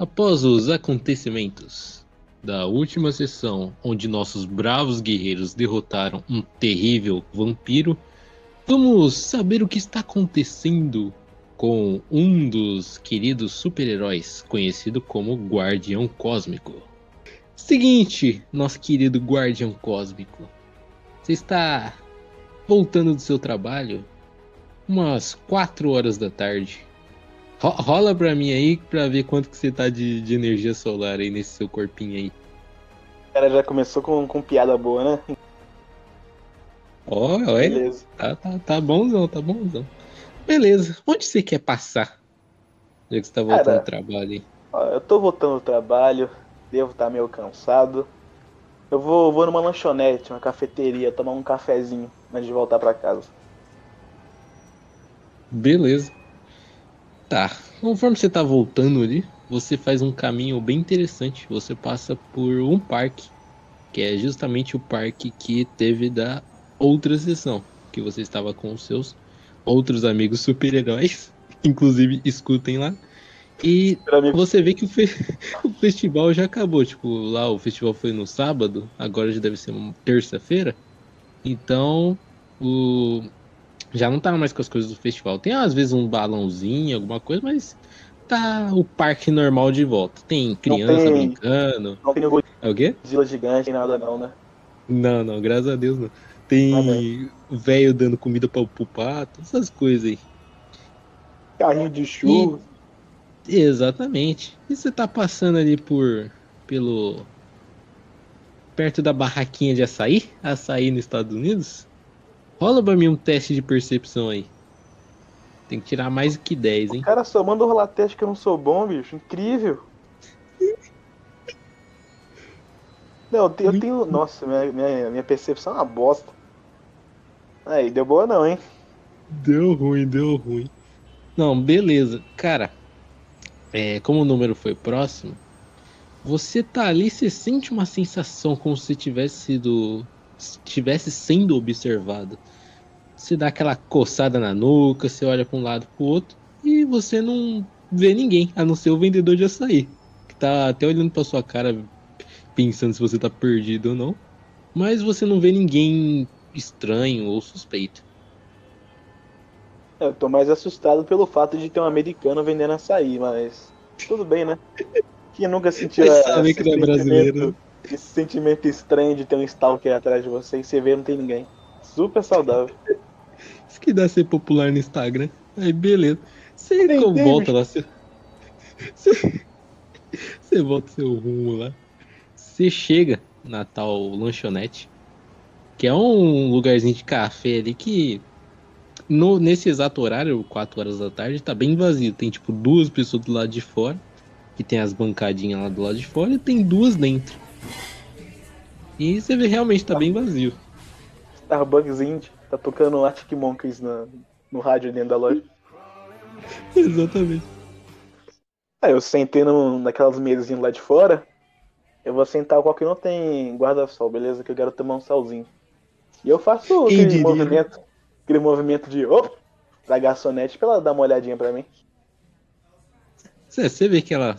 Após os acontecimentos da última sessão, onde nossos bravos guerreiros derrotaram um terrível vampiro, vamos saber o que está acontecendo com um dos queridos super-heróis, conhecido como Guardião Cósmico. Seguinte, nosso querido Guardião Cósmico, você está voltando do seu trabalho umas 4 horas da tarde. Ro rola pra mim aí pra ver quanto que você tá de, de energia solar aí nesse seu corpinho aí. O cara já começou com, com piada boa, né? Ó, oh, olha. Tá, tá, tá bonzão, tá bonzão. Beleza. Onde você quer passar? Já que você tá voltando cara, do trabalho aí. Ó, eu tô voltando do trabalho, devo estar tá meio cansado. Eu vou, vou numa lanchonete, uma cafeteria, tomar um cafezinho antes de voltar para casa. Beleza. Tá. Conforme você tá voltando ali, você faz um caminho bem interessante. Você passa por um parque, que é justamente o parque que teve da outra sessão, que você estava com os seus outros amigos super-heróis. Inclusive, escutem lá. E você vê que o, fe... o, festival já acabou. Tipo, lá o festival foi no sábado, agora já deve ser uma terça-feira. Então, o... já não tá mais com as coisas do festival. Tem às vezes um balãozinho, alguma coisa, mas tá o parque normal de volta. Tem criança tem... brincando. Não tem é o quê? Zila gigante, nada não, né? Não, não, graças a Deus não. Tem o velho dando comida para o pato, essas coisas aí. Carrinho de chuva. E, exatamente. E você tá passando ali por pelo perto da barraquinha de açaí, açaí nos Estados Unidos? Rola pra mim um teste de percepção aí. Tem que tirar mais do que 10, hein? O cara só manda rolar teste que eu não sou bom, bicho. Incrível. Não, eu tenho. Eu tenho nossa, minha, minha, minha percepção é uma bosta. Aí, deu boa não, hein? Deu ruim, deu ruim. Não, beleza. Cara, é, como o número foi próximo, você tá ali, você sente uma sensação como se tivesse sido. estivesse sendo observado. Você dá aquela coçada na nuca, você olha para um lado pro outro e você não vê ninguém, a não ser o vendedor de açaí. Que tá até olhando pra sua cara, pensando se você tá perdido ou não. Mas você não vê ninguém estranho ou suspeito. Eu tô mais assustado pelo fato de ter um americano vendendo açaí, mas tudo bem, né? Quem nunca sentiu esse, que é brasileiro. esse sentimento estranho de ter um stalker atrás de você e você vê não tem ninguém. Super saudável. Isso que dá ser popular no Instagram. Aí beleza. Você volta lá, você... você... você volta seu rumo lá. Você chega na tal lanchonete que é um lugarzinho de café ali que no, nesse exato horário, 4 horas da tarde, tá bem vazio. Tem tipo duas pessoas do lado de fora, que tem as bancadinhas lá do lado de fora, e tem duas dentro. E você vê realmente tá bem vazio. Starbucks Indie, tá tocando Arctic Monkeys na, no rádio dentro da loja. Exatamente. Aí eu sentei no, naquelas mesinhas lá de fora. Eu vou sentar qual que não tem guarda-sol, beleza? Que eu quero tomar um solzinho. E eu faço aquele diria? movimento, aquele movimento de oh, da garçonete pra ela dar uma olhadinha pra mim. Você vê que ela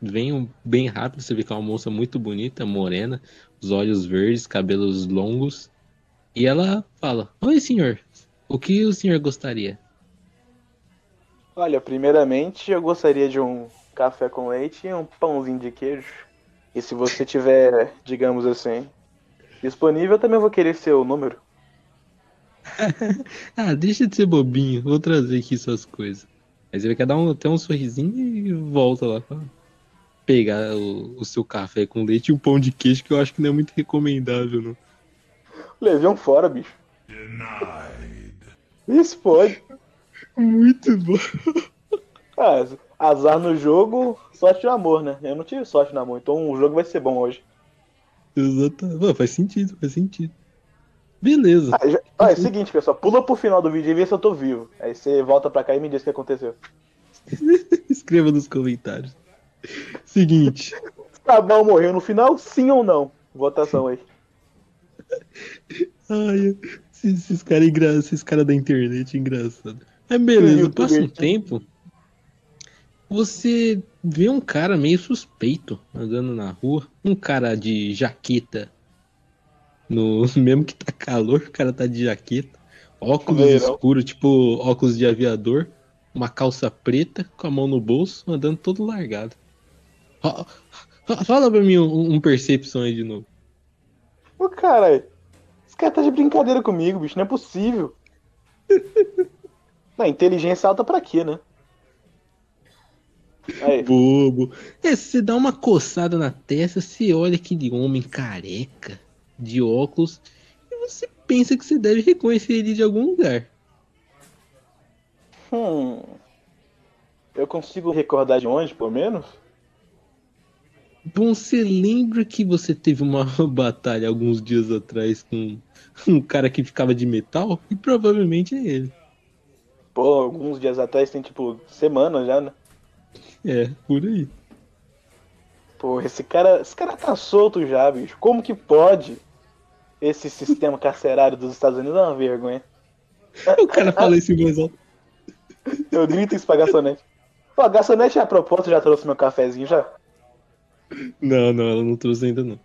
vem bem rápido, você vê que é uma moça muito bonita, morena, os olhos verdes, cabelos longos. E ela fala: Oi, senhor, o que o senhor gostaria? Olha, primeiramente eu gostaria de um café com leite e um pãozinho de queijo. E se você tiver, digamos assim, disponível, eu também vou querer seu número. ah, deixa de ser bobinho. Vou trazer aqui suas coisas. Você vai querer dar um, até um sorrisinho e volta lá pra pegar o, o, seu café com leite e um pão de queijo, que eu acho que não é muito recomendável, não. Levei um fora, bicho. Isso pode. Muito bom. Ah, azar no jogo, sorte no amor, né? Eu não tive sorte no amor, então o jogo vai ser bom hoje. Exatamente. Faz sentido, faz sentido. Beleza. Ah, já... ah, é o seguinte, pessoal. Pula pro final do vídeo e vê se eu tô vivo. Aí você volta pra cá e me diz o que aconteceu. Escreva nos comentários. Seguinte. Sabão morreu no final, sim ou não? Votação aí. Ai, esses caras engra... esses cara da internet engraçado. Mas beleza, passa um tempo. Você vê um cara meio suspeito andando na rua. Um cara de jaqueta. No, mesmo que tá calor, o cara tá de jaqueta. Óculos Verão. escuro, tipo óculos de aviador. Uma calça preta, com a mão no bolso, andando todo largado. Fala pra mim um, um percepção aí de novo. Ô, cara, esse cara tá de brincadeira comigo, bicho. Não é possível. Não, inteligência alta pra quê, né? Aí. Bobo. É, você dá uma coçada na testa, você olha aquele homem careca, de óculos, e você pensa que você deve reconhecer ele de algum lugar. Hum. Eu consigo recordar de onde, pelo menos? Bom, você lembra que você teve uma batalha alguns dias atrás com um cara que ficava de metal? E provavelmente é ele. Pô, alguns dias atrás tem tipo semanas já, né? É, por aí. Pô, esse cara, esse cara tá solto já, bicho. Como que pode? Esse sistema carcerário dos Estados Unidos é uma vergonha. O cara fala isso em voz alta. Eu grito isso pra garçonete. Pô, a garçonete a propósito já trouxe meu cafezinho já? Não, não, ela não trouxe ainda não.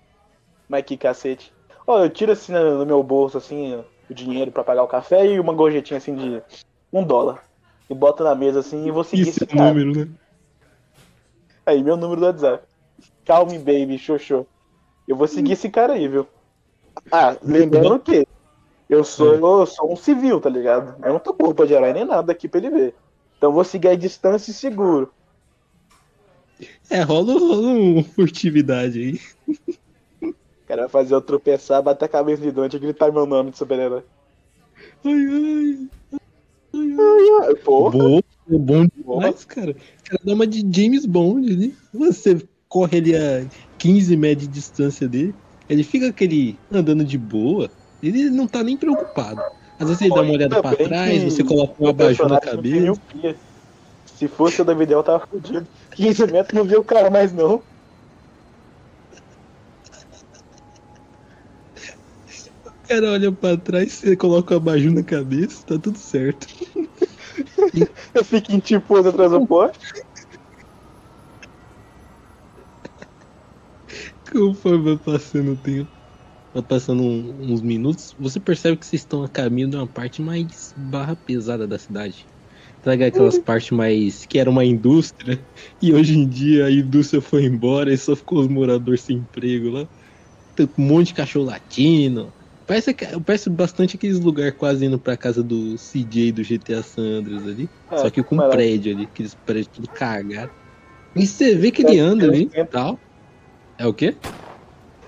Mas que cacete. Ó, eu tiro assim no meu bolso, assim, o dinheiro pra pagar o café e uma gorjetinha assim de um dólar. E boto na mesa assim e vou seguir Isso esse é cara. número, né? Aí, meu número do WhatsApp. Calme, baby, xoxô. Eu vou seguir esse cara aí, viu? Ah, lembrando que eu sou, eu sou um civil, tá ligado? Eu não tô com roupa de herói nem nada aqui pra ele ver. Então vou seguir a distância e seguro. É, rola, rola uma furtividade aí. O cara vai fazer eu tropeçar, bater a cabeça de doente e gritar meu nome de super-herói. Ai, ai. Ai, ai. Porra. Bom, bom demais, cara. O cara dá uma de James Bond ali. Você corre ali a 15 metros de distância dele. Ele fica aquele andando de boa. Ele não tá nem preocupado. Às vezes ele dá uma olhada pra trás, você coloca um abajur na cabeça. Se fosse o David eu tava fudido. 15 metros não viu o cara mais não. O cara olha pra trás, você coloca o abajur na cabeça, tá tudo certo. Eu fico em tipo atrás do poste. Conforme vai passando o tempo, vai passando um, uns minutos, você percebe que vocês estão a caminho de uma parte mais barra pesada da cidade. Sabe aquelas uhum. partes mais. que era uma indústria, e hoje em dia a indústria foi embora e só ficou os moradores sem emprego lá. Tem um monte de cachorro latino. Parece, parece bastante aqueles lugares quase indo pra casa do CJ do GTA Sanders ali. É, só que com um prédio ali, aqueles prédios tudo cagado. E você vê que ele anda ali e tal. É o quê?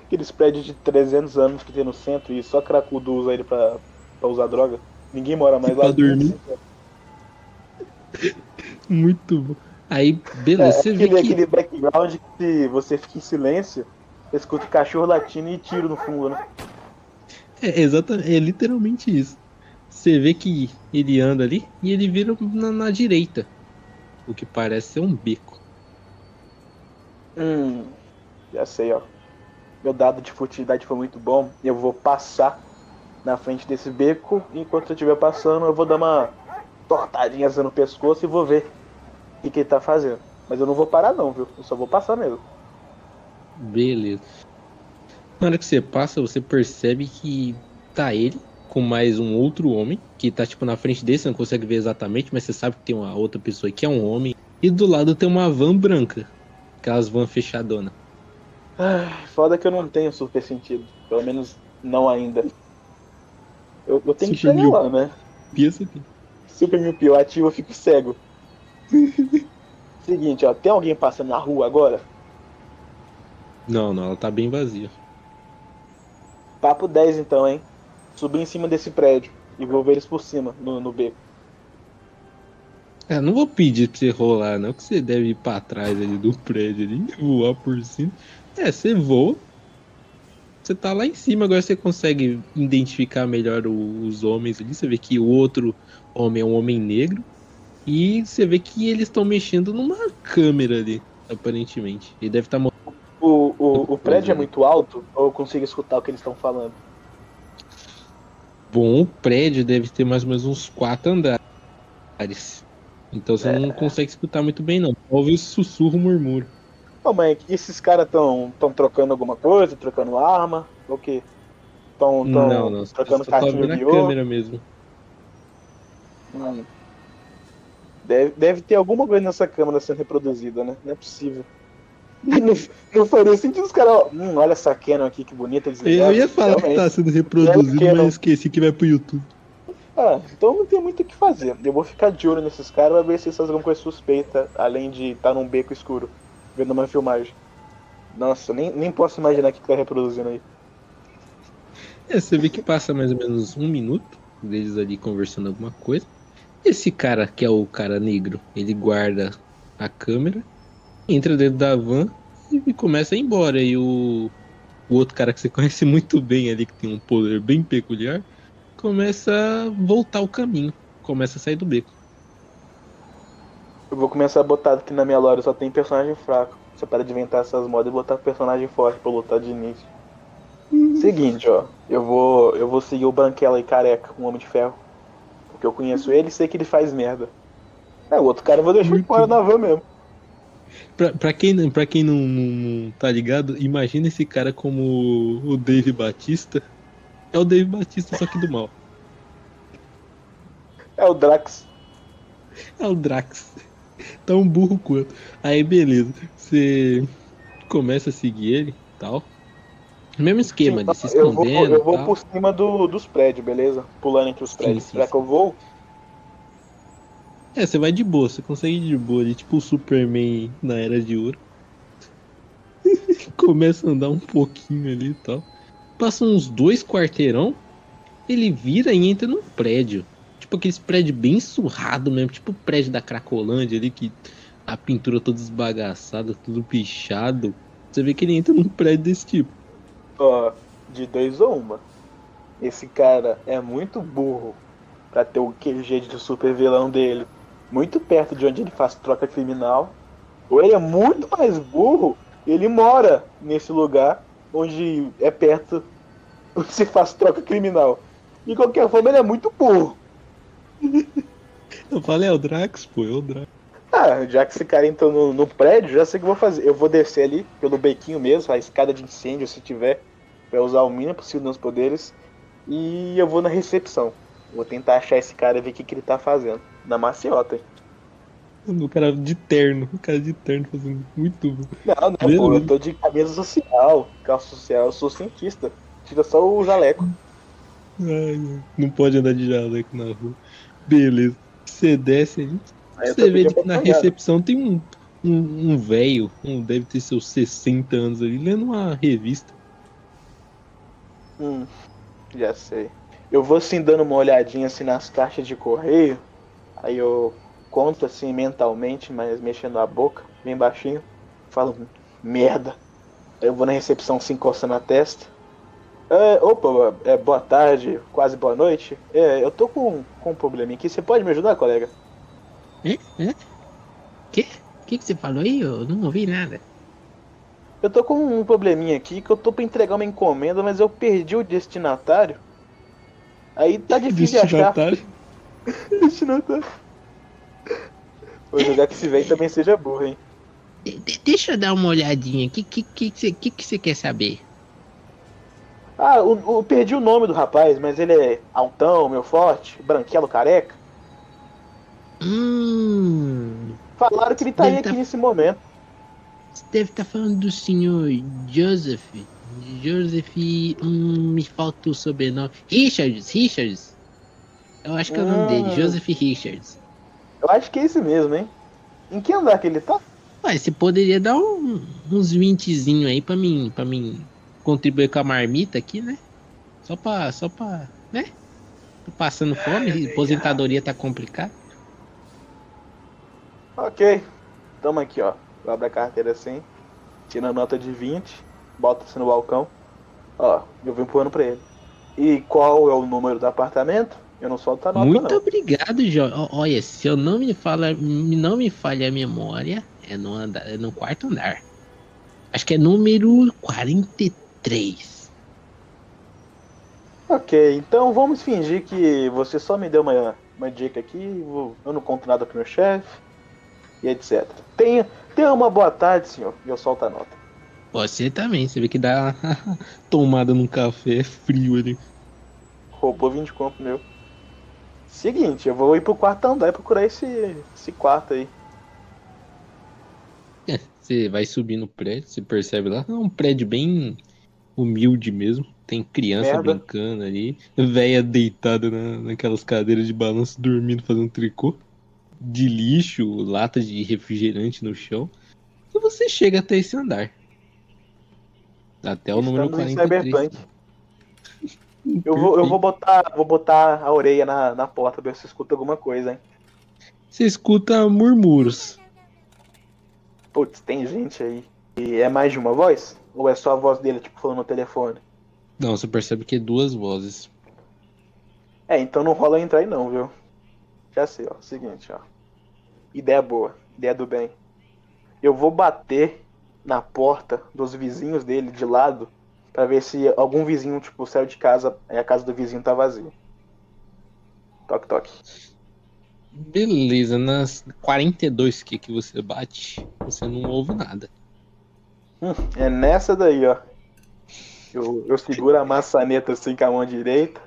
Aqueles prédios de 300 anos que tem no centro e só cracudo usa ele pra, pra usar droga. Ninguém mora mais lá. Pra dormir. Muito bom. Aí, beleza, é, você aquele, vê que... aquele background que você fica em silêncio, escuta cachorro latindo e tiro no fundo, né? É, exatamente, é literalmente isso. Você vê que ele anda ali e ele vira na, na direita. O que parece ser um beco. Hum, já sei, ó. Meu dado de furtividade foi muito bom. Eu vou passar na frente desse beco. Enquanto eu estiver passando, eu vou dar uma tortadinha assim no pescoço e vou ver o que, que ele tá fazendo. Mas eu não vou parar não, viu? Eu só vou passar mesmo. Beleza. Na hora que você passa, você percebe que tá ele com mais um outro homem, que tá tipo na frente dele, você não consegue ver exatamente, mas você sabe que tem uma outra pessoa que é um homem. E do lado tem uma van branca. Aquelas van fechadona. Ai, foda que eu não tenho super sentido. Pelo menos não ainda. Eu, eu tenho que chegar lá, né? Pensa aqui super miopia, eu ativo, eu fico cego. Seguinte, ó, tem alguém passando na rua agora? Não, não, ela tá bem vazia. Papo 10 então, hein? Subir em cima desse prédio e vou ver eles por cima, no, no beco. É, não vou pedir pra você rolar, não, que você deve ir pra trás ali do prédio ali, voar por cima. É, você voa. Você tá lá em cima, agora você consegue identificar melhor os homens ali. Você vê que o outro homem é um homem negro. E você vê que eles estão mexendo numa câmera ali, aparentemente. Ele deve estar tá o, o, o prédio é muito alto ou eu consigo escutar o que eles estão falando? Bom, o prédio deve ter mais ou menos uns quatro andares. Então você é. não consegue escutar muito bem, não. Ouve o sussurro, murmúrio. Ô, mãe, esses caras estão tão trocando alguma coisa, trocando arma? O quê? Estão trocando cartinha de câmera mesmo. Hum. Deve, deve ter alguma coisa nessa câmera sendo reproduzida, né? Não é possível. Não, não faria sentido os caras. Hum, olha essa Canon aqui, que bonita. Eu ia falar que tá sendo reproduzido, mas esqueci que vai pro YouTube. Ah, então não tem muito o que fazer. Eu vou ficar de olho nesses caras pra ver se eles fazem alguma coisa suspeita, além de estar tá num beco escuro, vendo uma filmagem. Nossa, nem, nem posso imaginar o que tá reproduzindo aí. É, você vê que passa mais ou menos um minuto deles ali conversando alguma coisa. Esse cara, que é o cara negro, ele guarda a câmera, entra dentro da van e começa a ir embora. E o, o outro cara que você conhece muito bem ali, que tem um poder bem peculiar, começa a voltar o caminho, começa a sair do beco. Eu vou começar a botar aqui na minha lore, só tem personagem fraco. Você para de inventar essas modas e botar personagem forte pra lutar de início. Uhum. Seguinte, ó. Eu vou, eu vou seguir o Branquela e Careca, um Homem de Ferro. Porque eu conheço ele e sei que ele faz merda. É, o outro cara eu vou deixar Muito fora na van mesmo. Pra, pra quem, pra quem não, não, não, tá ligado, imagina esse cara como o Dave Batista. É o Dave Batista, só que do mal. É o Drax. É o Drax. Tão burro quanto. Aí beleza. Você começa a seguir ele tal. Mesmo esquema, sim, de se escondendo. Eu vou, eu vou por cima do, dos prédios, beleza? Pulando entre os prédios. Sim, sim, Será que eu vou? É, você vai de boa, você consegue ir de boa ali, tipo o Superman na Era de Ouro. Começa a andar um pouquinho ali e tal. Passa uns dois quarteirão, ele vira e entra num prédio. Tipo aqueles prédios bem surrado mesmo, tipo o prédio da Cracolândia ali, que a pintura toda esbagaçada, tudo pichado. Você vê que ele entra num prédio desse tipo. Ó, de dois ou uma. Esse cara é muito burro para ter o QG de super vilão dele muito perto de onde ele faz troca criminal. Ou ele é muito mais burro, ele mora nesse lugar onde é perto onde se faz troca criminal. De qualquer forma, ele é muito burro. Eu falei, é o Drax, pô, é o Drax. Ah, já que esse cara entrou no, no prédio, já sei o que eu vou fazer. Eu vou descer ali pelo bequinho mesmo, a escada de incêndio, se tiver Vai usar o mínimo possível nos poderes. E eu vou na recepção. Vou tentar achar esse cara e ver o que, que ele tá fazendo. Na maciota? O cara de terno, o cara de terno fazendo muito. Não, não, pô, eu tô de camisa social, calça social, eu sou cientista. Tira só o jaleco. Ai, não pode andar de jaleco na rua. Beleza. Você desce ali. Você vê que na recepção tem um, um, um velho, um, deve ter seus 60 anos ali, lendo uma revista. Hum, já sei. Eu vou assim dando uma olhadinha assim nas caixas de correio. Aí eu conto assim mentalmente, mas mexendo a boca, bem baixinho. Falo, merda. Aí eu vou na recepção se encoçando na testa. É, opa, é, boa tarde, quase boa noite. É, eu tô com, com um probleminha aqui. Você pode me ajudar, colega? É? Que? O que, que você falou aí? Eu não ouvi nada. Eu tô com um probleminha aqui que eu tô pra entregar uma encomenda, mas eu perdi o destinatário. Aí tá difícil de achar. destinatário. Vou jogar que esse velho também seja burro, hein? De deixa eu dar uma olhadinha. O que, que, que, que, que, que você quer saber? Ah, eu, perdi o nome do rapaz, mas ele é altão, meu forte, branquelo careca. Hum. Falaram que ele tá aí aqui tá... nesse momento. Deve estar falando do senhor Joseph. Joseph. Hum, me falta o sobrenome. Richards, Richards. Eu acho que é o nome dele, hum. Joseph Richards. Eu acho que é esse mesmo, hein? Em que andar que ele tá? Ué, você poderia dar um, uns 20 aí pra mim, pra mim contribuir com a marmita aqui, né? Só pra. Só pra. né? Tô passando fome, aposentadoria tá complicado. Ok. Tamo aqui, ó. Eu abro a carteira assim, tira a nota de 20, bota assim no balcão. Ó, eu vou empurrando pra ele. E qual é o número do apartamento? Eu não solto a nota, Muito não. obrigado, Jó. Olha, se eu não me fala, não me falha a memória, é no, andar, é no quarto andar. Acho que é número 43. Ok, então vamos fingir que você só me deu uma uma dica aqui, eu não conto nada pro meu chefe, e etc. Tenha, tenha uma boa tarde, senhor, e eu solto a nota. Você também, você vê que dá tomada num café frio ali. Roubou 20 conto meu. Seguinte, eu vou ir pro quarto andar e procurar esse, esse quarto aí. É, você vai subir no prédio, você percebe lá, é um prédio bem humilde mesmo. Tem criança Merda. brincando ali, velha deitada na, naquelas cadeiras de balanço dormindo fazendo tricô. De lixo, lata de refrigerante no chão. E você chega até esse andar. Até o Estamos número 43. Eu vou, eu vou botar, vou botar a orelha na, na porta ver se escuta alguma coisa, hein? Você escuta murmúrios. Putz, tem gente aí. E é mais de uma voz? Ou é só a voz dele, tipo, falando no telefone? Não, você percebe que é duas vozes. É, então não rola entrar aí não, viu? Já sei, ó. Seguinte, ó. Ideia boa. Ideia do bem. Eu vou bater na porta dos vizinhos dele de lado para ver se algum vizinho, tipo, saiu de casa e a casa do vizinho tá vazia. Toque, toque. Beleza, nas 42 que, que você bate, você não ouve nada. Hum, é nessa daí, ó. Eu, eu seguro a maçaneta assim com a mão direita,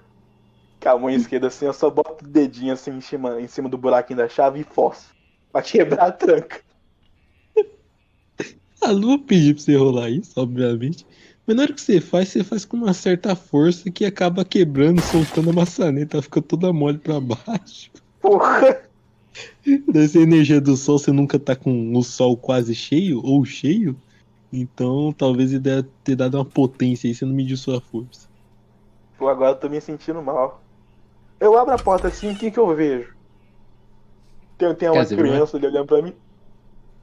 com a mão esquerda assim, eu só boto o dedinho assim em cima, em cima do buraquinho da chave e forço. Pra quebrar a tranca. Ah, não vou pedir pra você rolar isso, obviamente. Mas na hora que você faz, você faz com uma certa força que acaba quebrando, soltando a maçaneta, ela fica toda mole pra baixo. Porra! Dessa energia do sol, você nunca tá com o sol quase cheio ou cheio. Então talvez ele deve ter dado uma potência aí, você não mediu sua força. Pô, agora eu tô me sentindo mal. Eu abro a porta assim, o que que eu vejo? Tem, tem uma criança ali olhando pra mim?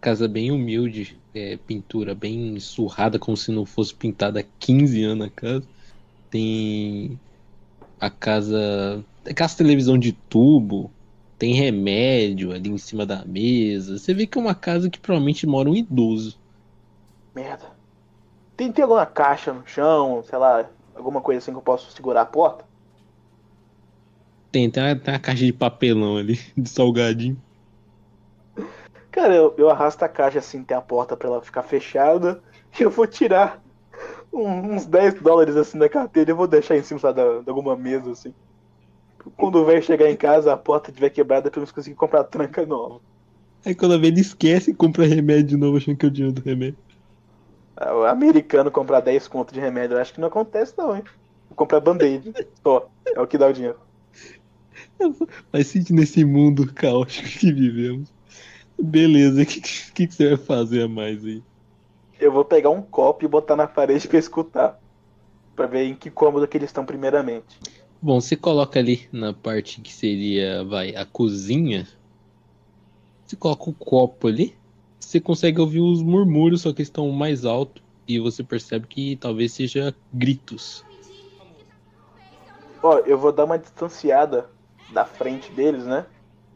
Casa bem humilde é, pintura bem surrada, como se não fosse pintada há 15 anos a casa. Tem a casa. Aquela televisão de tubo. Tem remédio ali em cima da mesa. Você vê que é uma casa que provavelmente mora um idoso. Merda. Tem, tem alguma caixa no chão, sei lá, alguma coisa assim que eu posso segurar a porta? Tem, tem uma, tem uma caixa de papelão ali, de salgadinho. Cara, eu, eu arrasto a caixa assim, tem a porta para ela ficar fechada. E eu vou tirar uns 10 dólares assim da carteira e vou deixar em cima da, de alguma mesa assim. Quando o velho chegar em casa, a porta estiver quebrada, pelo menos conseguir comprar tranca nova. Aí quando a ele esquece e compra remédio de novo, achando que é o dinheiro do remédio. Ah, o americano comprar 10 contos de remédio, eu acho que não acontece não, hein? Vou comprar band-aid, só. É o que dá o dinheiro. Faz sentido nesse mundo caótico que vivemos. Beleza, o que, que, que, você vai fazer a mais aí? Eu vou pegar um copo e botar na parede pra escutar. Pra ver em que cômodo que eles estão primeiramente. Bom, você coloca ali na parte que seria, vai, a cozinha. Você coloca o copo ali. Você consegue ouvir os murmúrios, só que estão mais alto. E você percebe que talvez seja gritos. Ó, eu vou dar uma distanciada da frente deles, né?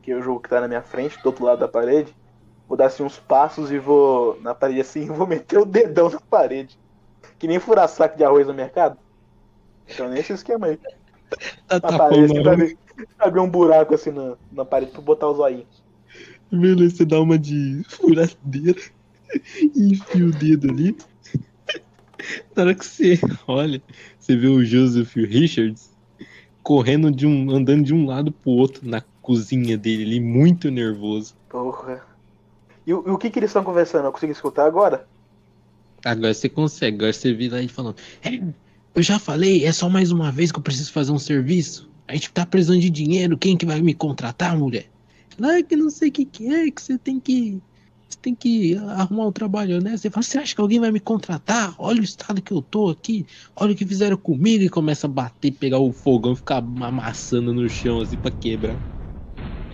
Que é o jogo que tá na minha frente, do outro lado da parede, vou dar assim uns passos e vou na parede assim, vou meter o dedão na parede. Que nem furar saco de arroz no mercado. Então nesse esquema aí. Tá, tá parede, assim, abrir, abrir um buraco assim na, na parede pra botar os olhinhos. Beleza, você dá uma de furadeira e enfia o dedo ali. Na hora que você olha, você vê o Joseph Richards correndo de um. andando de um lado pro outro na cozinha dele ali, muito nervoso. Porra. E, e o que que eles estão conversando? Eu consigo escutar agora? Agora você consegue, agora você vira aí falando. É, eu já falei, é só mais uma vez que eu preciso fazer um serviço. A gente tá precisando de dinheiro, quem que vai me contratar, mulher? Lá que não sei o que, que é, que você tem que. Você tem que arrumar um trabalho, né? Você fala, você acha que alguém vai me contratar? Olha o estado que eu tô aqui, olha o que fizeram comigo e começa a bater, pegar o fogão e ficar amassando no chão assim pra quebrar.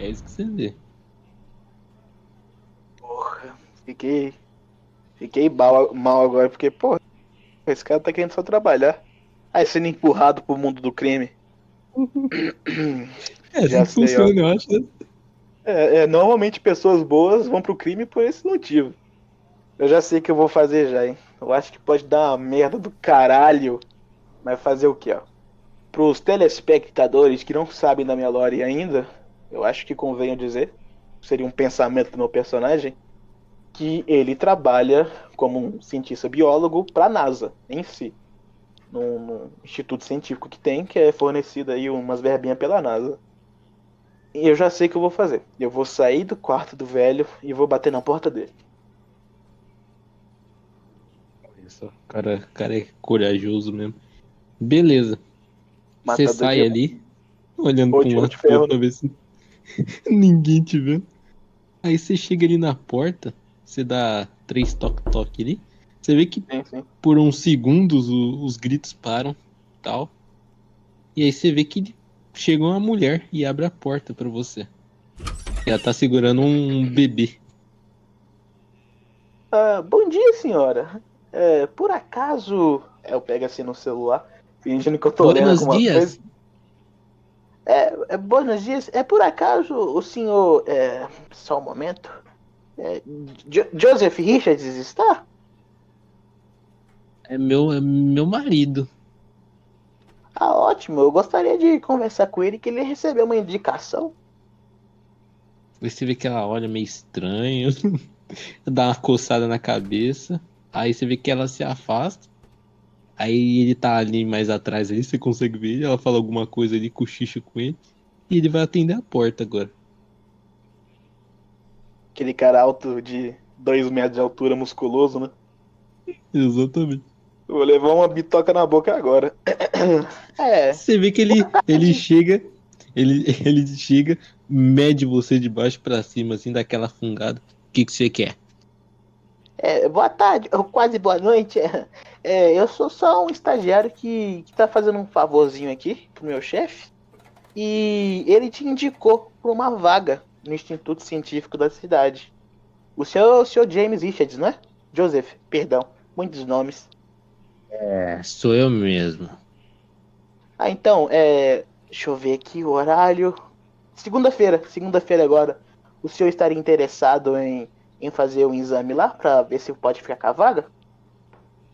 É isso que você vê. Porra, fiquei. Fiquei mal, mal agora, porque, porra, esse cara tá querendo só trabalhar. Aí sendo empurrado pro mundo do crime. é, Já assim sei, funciona, eu acho. Né? É, é, normalmente pessoas boas vão pro crime por esse motivo. Eu já sei que eu vou fazer já, hein? Eu acho que pode dar uma merda do caralho. Mas fazer o que, ó? Pros telespectadores que não sabem da minha lore ainda, eu acho que convém dizer, seria um pensamento do meu personagem, que ele trabalha como um cientista biólogo para a NASA em si. Num, num, instituto científico que tem, que é fornecido aí umas verbinhas pela NASA. E eu já sei o que eu vou fazer. Eu vou sair do quarto do velho e vou bater na porta dele. Isso, cara, cara é corajoso mesmo. Beleza. Você sai ali, olhando para um lado pra ver se ninguém te vê. Aí você chega ali na porta, você dá três toque-toque ali. Você vê que sim, sim. por uns segundos o, os gritos param tal. E aí você vê que chega uma mulher e abre a porta para você. E ela tá segurando um bebê. Ah, bom dia, senhora. É, por acaso. Eu pego assim no celular, fingindo que eu tô Buenos lendo alguma dias. coisa. É, é, buenos dias. É por acaso o senhor. É, só um momento. É, jo Joseph Richards está? É meu, é meu marido. Ah, ótimo. Eu gostaria de conversar com ele que ele recebeu uma indicação. Você vê que ela olha meio estranho, dá uma coçada na cabeça. Aí você vê que ela se afasta. Aí ele tá ali mais atrás aí, você consegue ver. Ela fala alguma coisa ali, cochicha com ele. E ele vai atender a porta agora. Aquele cara alto de 2 metros de altura, musculoso, né? Exatamente. Vou levar uma bitoca na boca agora. É. Você vê que ele, ele chega, ele, ele chega, mede você de baixo para cima, assim, daquela fungada. O que, que você quer? É, boa tarde, ou quase boa noite. É, eu sou só um estagiário que, que tá fazendo um favorzinho aqui pro meu chefe. E ele te indicou para uma vaga no Instituto Científico da cidade. O senhor, o senhor James Richards, não é? Joseph, perdão, muitos nomes. É, sou eu mesmo. Ah, então, é. Deixa eu ver aqui o horário. Segunda-feira, segunda-feira agora. O senhor estaria interessado em em fazer um exame lá para ver se pode ficar com a vaga?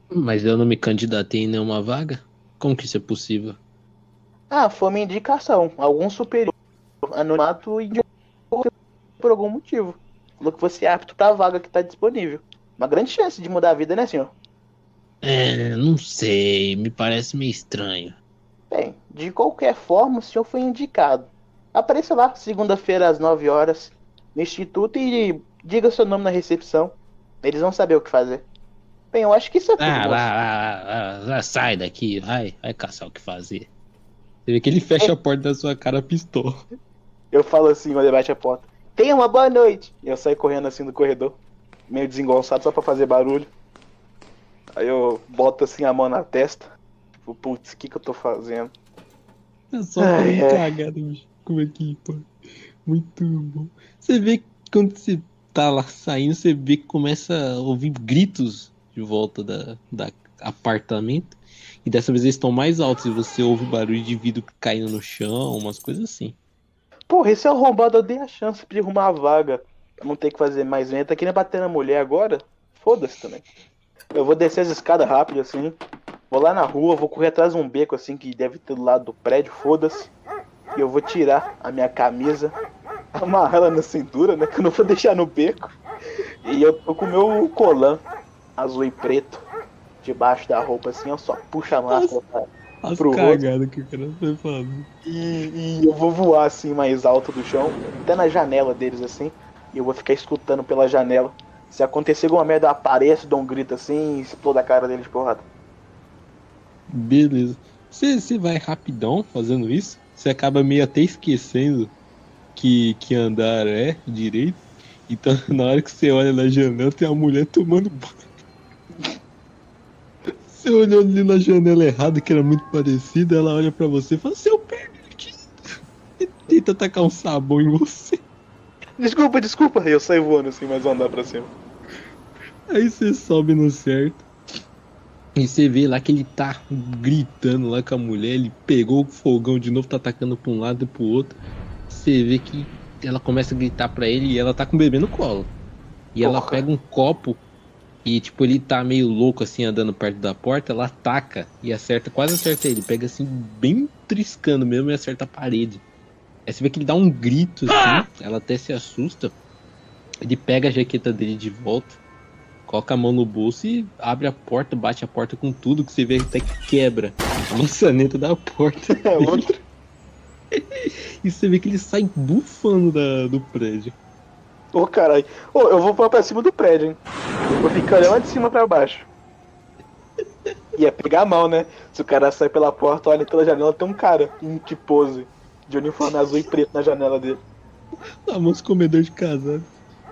Mas eu não me candidatei em nenhuma vaga? Como que isso é possível? Ah, foi uma indicação. Algum superior anonimato por algum motivo. Falou que você é apto para a vaga que está disponível. Uma grande chance de mudar a vida, né, senhor? É, não sei. Me parece meio estranho. Bem, de qualquer forma, o senhor foi indicado. Apareça lá, segunda-feira às 9 horas, no Instituto e diga seu nome na recepção. Eles vão saber o que fazer. Bem, eu acho que isso é tudo. Ah, lá, lá, lá, sai daqui, vai, vai caçar o que fazer. Você vê que ele fecha é. a porta da sua cara pistola. Eu falo assim quando ele bate a porta. Tenha uma boa noite. E eu saio correndo assim do corredor, meio desengonçado só pra fazer barulho. Aí eu boto assim a mão na testa. Tipo, putz, o que que eu tô fazendo? É só Ai, é. cagada, bicho. Como é que, pô? Muito bom. Você vê que quando você tá lá saindo, você vê que começa a ouvir gritos de volta da, da apartamento. E dessa vez eles estão mais altos e você ouve barulho de vidro caindo no chão, umas coisas assim. Porra, esse arrombado eu dei a chance de arrumar a vaga. Não ter que fazer mais vento. Tá querendo bater na mulher agora? Foda-se também. Eu vou descer as escadas rápido assim. Vou lá na rua, vou correr atrás de um beco assim que deve ter do lado do prédio, foda-se. E eu vou tirar a minha camisa, amarrar ela na cintura, né? Que eu não vou deixar no beco. E eu tô com o meu colã azul e preto debaixo da roupa, assim, eu só puxo a máscara pra, as pro rosto. que o cara foi falando. E, e eu vou voar assim mais alto do chão, até na janela deles assim, e eu vou ficar escutando pela janela. Se acontecer alguma merda, eu apareço, dou um grito assim e explodo a cara deles de porrada. Beleza. Você vai rapidão fazendo isso? Você acaba meio até esquecendo que, que andar é direito. Então, na hora que você olha na janela, tem uma mulher tomando banho. Você olhou ali na janela errada, que era muito parecida, ela olha para você e fala: Seu pervertido! E tenta tacar um sabão em você. Desculpa, desculpa. Eu saio voando assim, mas andar pra cima. Aí você sobe no certo. E você vê lá que ele tá gritando lá com a mulher, ele pegou o fogão de novo, tá atacando pra um lado e pro outro você vê que ela começa a gritar pra ele e ela tá com o bebê no colo. E Porra. ela pega um copo e, tipo, ele tá meio louco assim, andando perto da porta, ela ataca e acerta, quase acerta ele. Pega assim, bem triscando mesmo e acerta a parede. Aí você vê que ele dá um grito assim, ela até se assusta. Ele pega a jaqueta dele de volta, coloca a mão no bolso e abre a porta, bate a porta com tudo, que você vê até que quebra a maçaneta da porta. É outra. e você vê que ele sai bufando da, do prédio. Ô oh, caralho. Ô, oh, eu vou pra cima do prédio, hein? vou ficar olhando de cima pra baixo. Ia pegar mal, né? Se o cara sai pela porta, olha pela janela, tem um cara em que pose de uniforme azul e preto na janela dele. Famoso comedor de casado.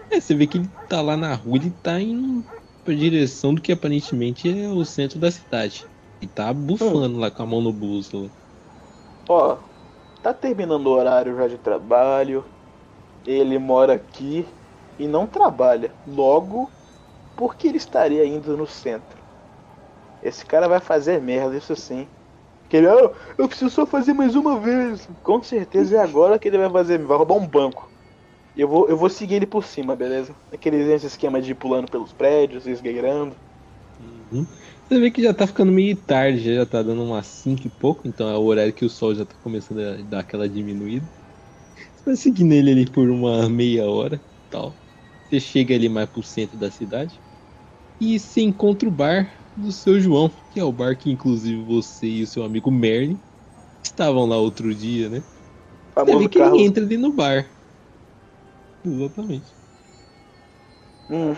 É, você vê que ele tá lá na rua, ele tá pra direção do que aparentemente é o centro da cidade. E tá bufando hum. lá com a mão no bolso. Ó, tá terminando o horário já de trabalho. Ele mora aqui e não trabalha. Logo, por que ele estaria indo no centro? Esse cara vai fazer merda, isso sim. Que ele, oh, eu preciso só fazer mais uma vez. Com certeza é agora que ele vai fazer, vai roubar um banco. Eu vou, eu vou seguir ele por cima, beleza? Aquele esquema de ir pulando pelos prédios, esgueirando. Uhum. Você vê que já tá ficando meio tarde, já tá dando umas 5 e pouco, então é o horário que o sol já tá começando a dar aquela diminuída. Vai seguir nele ali por uma meia hora tal. Você chega ali mais pro centro da cidade e se encontra o bar do seu João, que é o bar que inclusive você e o seu amigo Merlin estavam lá outro dia, né? Você vê que ele entra ali no bar. Exatamente. Hum,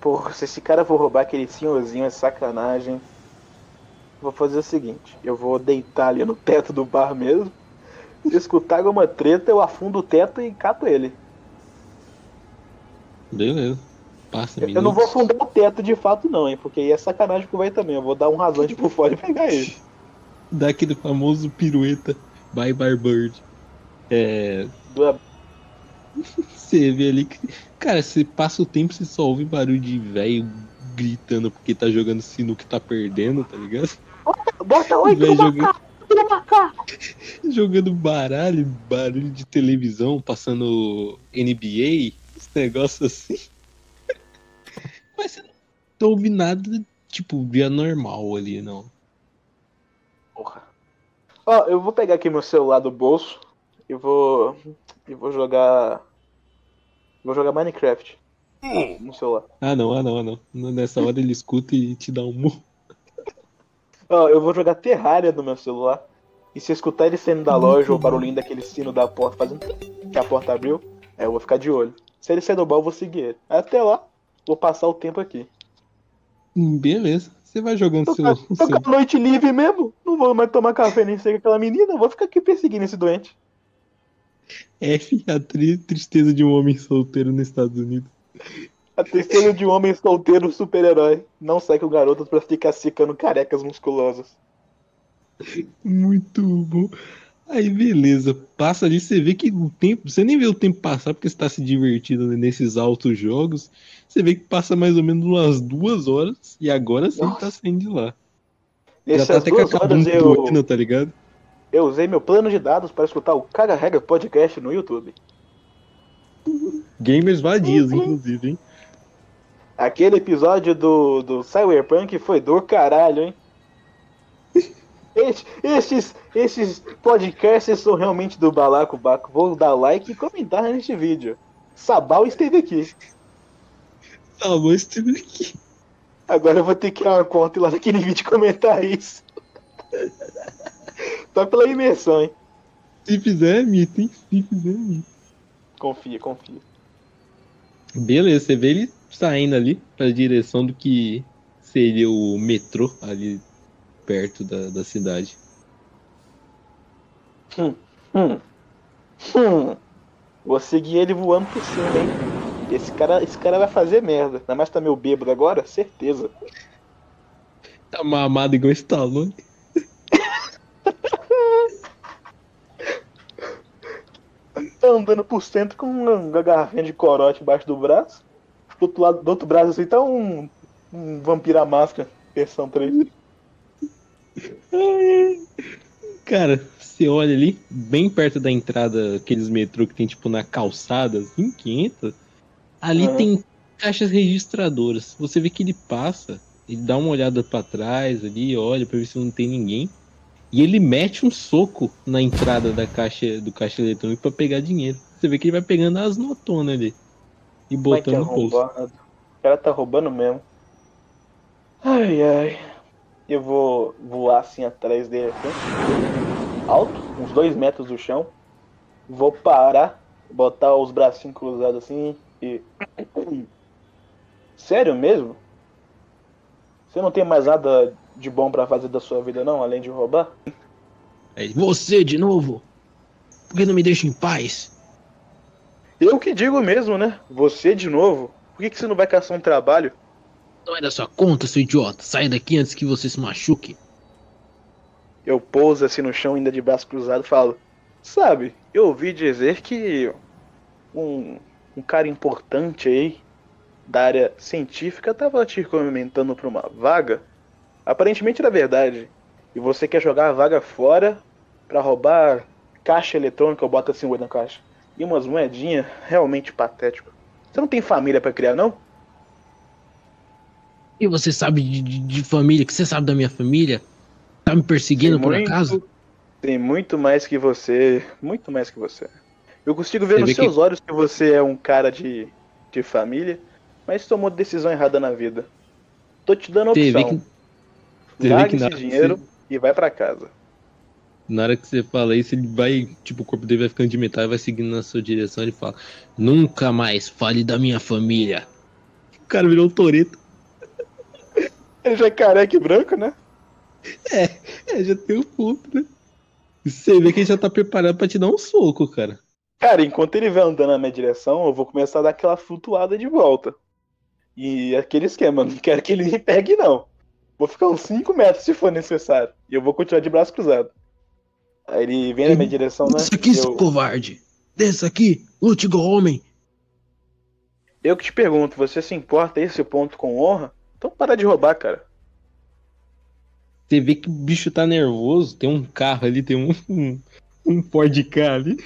porra, se esse cara for roubar aquele senhorzinho é sacanagem. Vou fazer o seguinte, eu vou deitar ali no teto do bar mesmo. Se escutar alguma treta, eu afundo o teto e cato ele. Beleza. Passa eu, eu não vou afundar o teto de fato, não, hein? Porque aí é sacanagem com o vai também. Eu vou dar um rasante por fora e pegar ele. Dá aquele famoso pirueta Bye Bye Bird. É. Você vê ali que. Cara, você passa o tempo e só ouve barulho de velho gritando porque tá jogando sino que tá perdendo, tá ligado? Bota oito jogando... jogando baralho, barulho de televisão, passando NBA, esse negócio assim. Mas você não ouve nada, tipo, de anormal ali, não. Porra. Ó, eu vou pegar aqui meu celular do bolso e vou. E vou jogar. Vou jogar Minecraft. No celular. Ah não, ah não, ah não. Nessa hora ele escuta e te dá um murro. Ó, eu vou jogar Terraria no meu celular. E se escutar ele saindo da loja ou o barulhinho daquele sino da porta fazendo que a porta abriu, é, eu vou ficar de olho. Se ele sair do baú, eu vou seguir ele. Até lá, Vou passar o tempo aqui. Hum, beleza. Você vai jogando tô, seu. Tô seu... com a noite livre mesmo. Não vou mais tomar café nem ser com aquela menina. Vou ficar aqui perseguindo esse doente. F, a tri tristeza de um homem solteiro nos Estados Unidos. A tristeza de um homem solteiro super-herói. Não sai com garotas pra ficar secando carecas musculosas. Muito bom. Aí beleza, passa ali, você vê que o tempo, você nem vê o tempo passar porque você tá se divertindo nesses altos jogos. Você vê que passa mais ou menos umas duas horas e agora sim Nossa. tá saindo de lá. Essas Já tá até duas horas eu... tá ligado? Eu usei meu plano de dados para escutar o Caga Regra Podcast no YouTube. Gamers vadios, inclusive, hein? Aquele episódio do, do Cyberpunk foi do caralho, hein? esses, esses podcasts são realmente do Balaco Baco. Vou dar like e comentar neste vídeo. Sabal esteve aqui. Sabal esteve aqui. Agora eu vou ter que ir uma conta lá naquele vídeo comentar isso. Só pela imersão, hein? Se fizer, é mito, hein? Se fizer, é mito. Confia, confia. Beleza, você vê ele saindo ali pra direção do que seria o metrô ali perto da, da cidade. Hum, hum, hum. Vou seguir ele voando por cima, hein? Esse cara, esse cara vai fazer merda. Ainda mais tá meio bêbado agora? Certeza. Tá mamado igual Stallone. Andando por centro com uma garrafinha de corote embaixo do braço. Do outro, lado, do outro braço assim tá um, um vampira máscara, versão 3. Cara, você olha ali, bem perto da entrada, aqueles metrô que tem tipo na calçada, assim, que entra, ali uhum. tem caixas registradoras. Você vê que ele passa, ele dá uma olhada para trás ali, olha para ver se não tem ninguém. E ele mete um soco na entrada da caixa do caixa eletrônico para pegar dinheiro. Você vê que ele vai pegando as notonas ali e botando no bolso. O cara tá roubando mesmo. Ai ai. Eu vou voar assim atrás dele aqui. Alto, uns dois metros do chão. Vou parar, botar os bracinhos cruzados assim e. Sério mesmo? Você não tem mais nada de bom para fazer da sua vida, não, além de roubar? É, você de novo? Por que não me deixa em paz? Eu que digo mesmo, né? Você de novo? Por que, que você não vai caçar um trabalho? Não é da sua conta, seu idiota. Sai daqui antes que você se machuque. Eu pouso assim no chão, ainda de braço cruzado, e falo: Sabe, eu ouvi dizer que um, um cara importante aí da área científica tava te comentando pra uma vaga. Aparentemente era verdade. E você quer jogar a vaga fora para roubar caixa eletrônica, ou bota assim o na caixa. E umas moedinhas, realmente patético. Você não tem família para criar, não? E você sabe de, de, de, família? que você sabe da minha família? Tá me perseguindo tem por muito, acaso? Tem muito mais que você. Muito mais que você. Eu consigo ver você nos seus que... olhos que você é um cara de, de família, mas tomou decisão errada na vida. Tô te dando opção. Larga esse dinheiro você... e vai para casa. Na hora que você fala isso, ele vai, tipo, o corpo dele vai ficando de metal e vai seguindo na sua direção. Ele fala: Nunca mais fale da minha família. O cara virou um Toreto. Ele já é careca e branco, né? É, é, já tem um ponto, né? Você vê que ele já tá preparado pra te dar um soco, cara. Cara, enquanto ele vai andando na minha direção, eu vou começar a dar aquela flutuada de volta. E aquele esquema, não quero que ele me pegue, não. Vou ficar uns 5 metros se for necessário. E eu vou continuar de braço cruzado. Aí ele vem na minha direção, né? Desça aqui, eu... seu covarde! Desça aqui! Lute igual homem! Eu que te pergunto, você se importa esse ponto com honra? Então para de roubar, cara. Você vê que o bicho tá nervoso, tem um carro ali, tem um, um, um Ford K ali.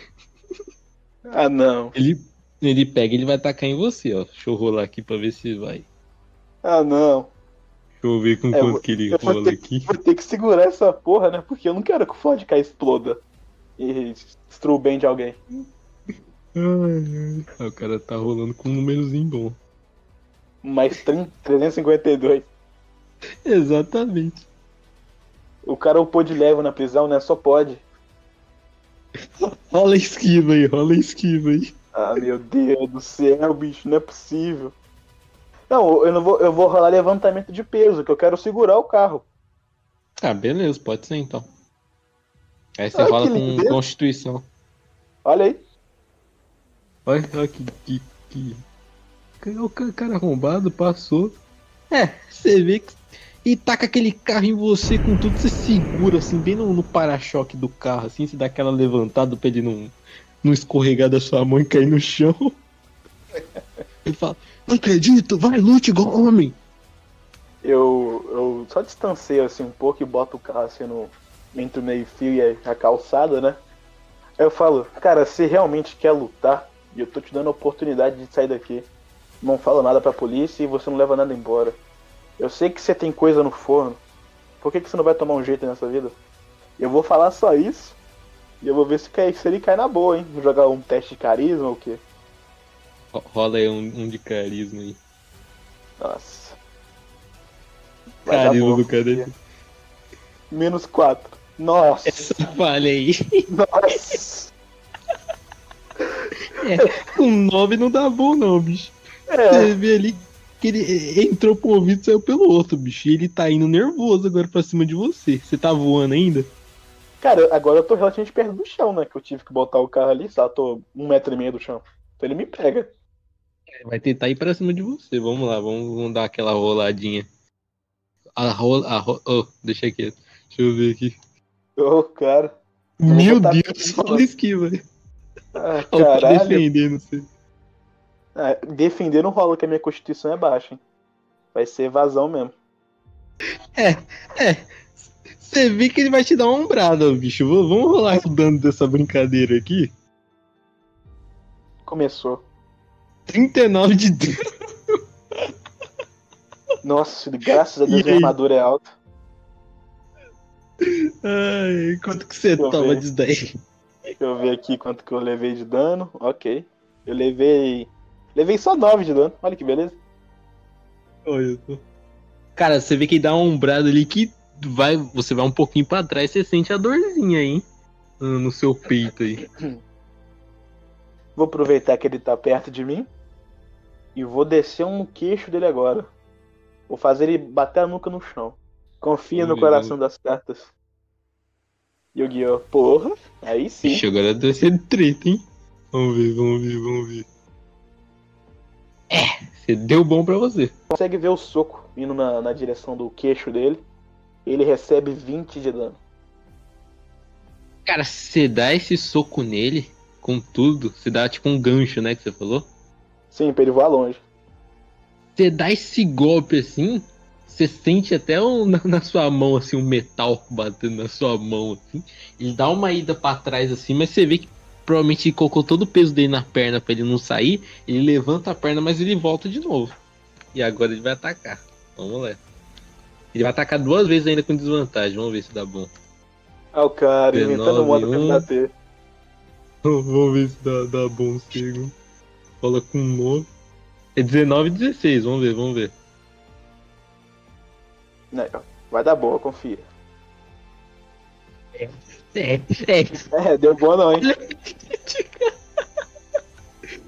Ah, não. Ele, ele pega, ele vai tacar em você, ó. Deixa eu rolar aqui pra ver se vai. Ah, não. Eu ver com é, quanto que ele rola aqui. Vou ter que segurar essa porra, né? Porque eu não quero que o Ford K exploda e destrua o bem de alguém. Ai, ai. O cara tá rolando com um númerozinho bom mais 352. Exatamente. O cara upou de level na prisão, né? Só pode. Rola esquiva aí, rola esquiva aí. Ah, meu Deus do céu, bicho, não é possível. Não, eu não vou, eu vou rolar levantamento de peso, que eu quero segurar o carro. Ah, beleza, pode ser então. Aí você ah, rola com Constituição. Olha aí. Olha, olha que, que, que o cara arrombado passou. É, você vê que. E taca aquele carro em você com tudo, você segura assim, bem no, no para-choque do carro, assim, você dá aquela levantada pra ele não, não escorregar da sua mão e cair no chão. Ele fala, não acredito, vai, lute igual homem. Eu, eu só distancei assim um pouco e boto o carro assim no, entre o meio-fio e a calçada, né? Aí eu falo, cara, se realmente quer lutar, e eu tô te dando a oportunidade de sair daqui não fala nada pra polícia e você não leva nada embora. Eu sei que você tem coisa no forno. Por que, que você não vai tomar um jeito nessa vida? Eu vou falar só isso. E eu vou ver se, cai, se ele cai na boa, hein? Jogar um teste de carisma ou o quê? Rola aí um, um de carisma aí. Nossa. Vai carisma do cara. Menos 4. Nossa. Essa falha aí. Nossa. é, com 9 não dá bom não, bicho. É. Você vê ali que ele entrou por um ouvido e saiu pelo outro, bicho. E ele tá indo nervoso agora pra cima de você. Você tá voando ainda? Cara, agora eu tô relativamente perto do chão, né? Que eu tive que botar o carro ali, só tô um metro e meio do chão. Então ele me pega. Vai tentar ir pra cima de você. Vamos lá, vamos, vamos dar aquela roladinha. A rola. A ro... Oh, deixa aqui. Deixa eu ver aqui. Ô, oh, cara. Meu Deus, só esquiva. Ah, caralho. defendendo você. É, defender não rola que a minha constituição é baixa, hein? Vai ser vazão mesmo. É, é. Você vê que ele vai te dar uma ombrada, bicho. Vamos rolar o dano dessa brincadeira aqui? Começou. 39 de dano. Nossa, graças a Deus a armadura é alta. Ai, quanto que você toma ver. disso daí? Deixa eu ver aqui quanto que eu levei de dano. Ok. Eu levei. Levei só 9 de dano. Olha que beleza. Olha. Cara, você vê que dá um umbrado ali que vai, você vai um pouquinho para trás, você sente a dorzinha aí no seu peito aí. Vou aproveitar que ele tá perto de mim e vou descer um queixo dele agora. Vou fazer ele bater a nuca no chão. Confia no coração das cartas. Yu-Gi-Oh! Porra, aí sim. Ixi, agora deve ser treta, hein? Vamos ver, vamos ver, vamos ver. É, você deu bom pra você. Consegue ver o soco indo na, na direção do queixo dele. Ele recebe 20 de dano. Cara, você dá esse soco nele, com tudo, você dá tipo um gancho, né, que você falou? Sim, pra ele voar longe. Você dá esse golpe assim, você sente até um, na, na, sua mão, assim, um metal batendo na sua mão, assim. Ele dá uma ida para trás, assim, mas você vê que provavelmente ele colocou todo o peso dele na perna para ele não sair. Ele levanta a perna, mas ele volta de novo. E agora ele vai atacar. Vamos lá. Ele vai atacar duas vezes ainda com desvantagem. Vamos ver se dá bom. Ah, o cara, inventando modo pra ter. Vamos ver se dá, dá bom, cego. Fala com 9. É 19 e 16, vamos ver, vamos ver. Vai dar boa, confia. É, é, é. É, deu boa não, hein?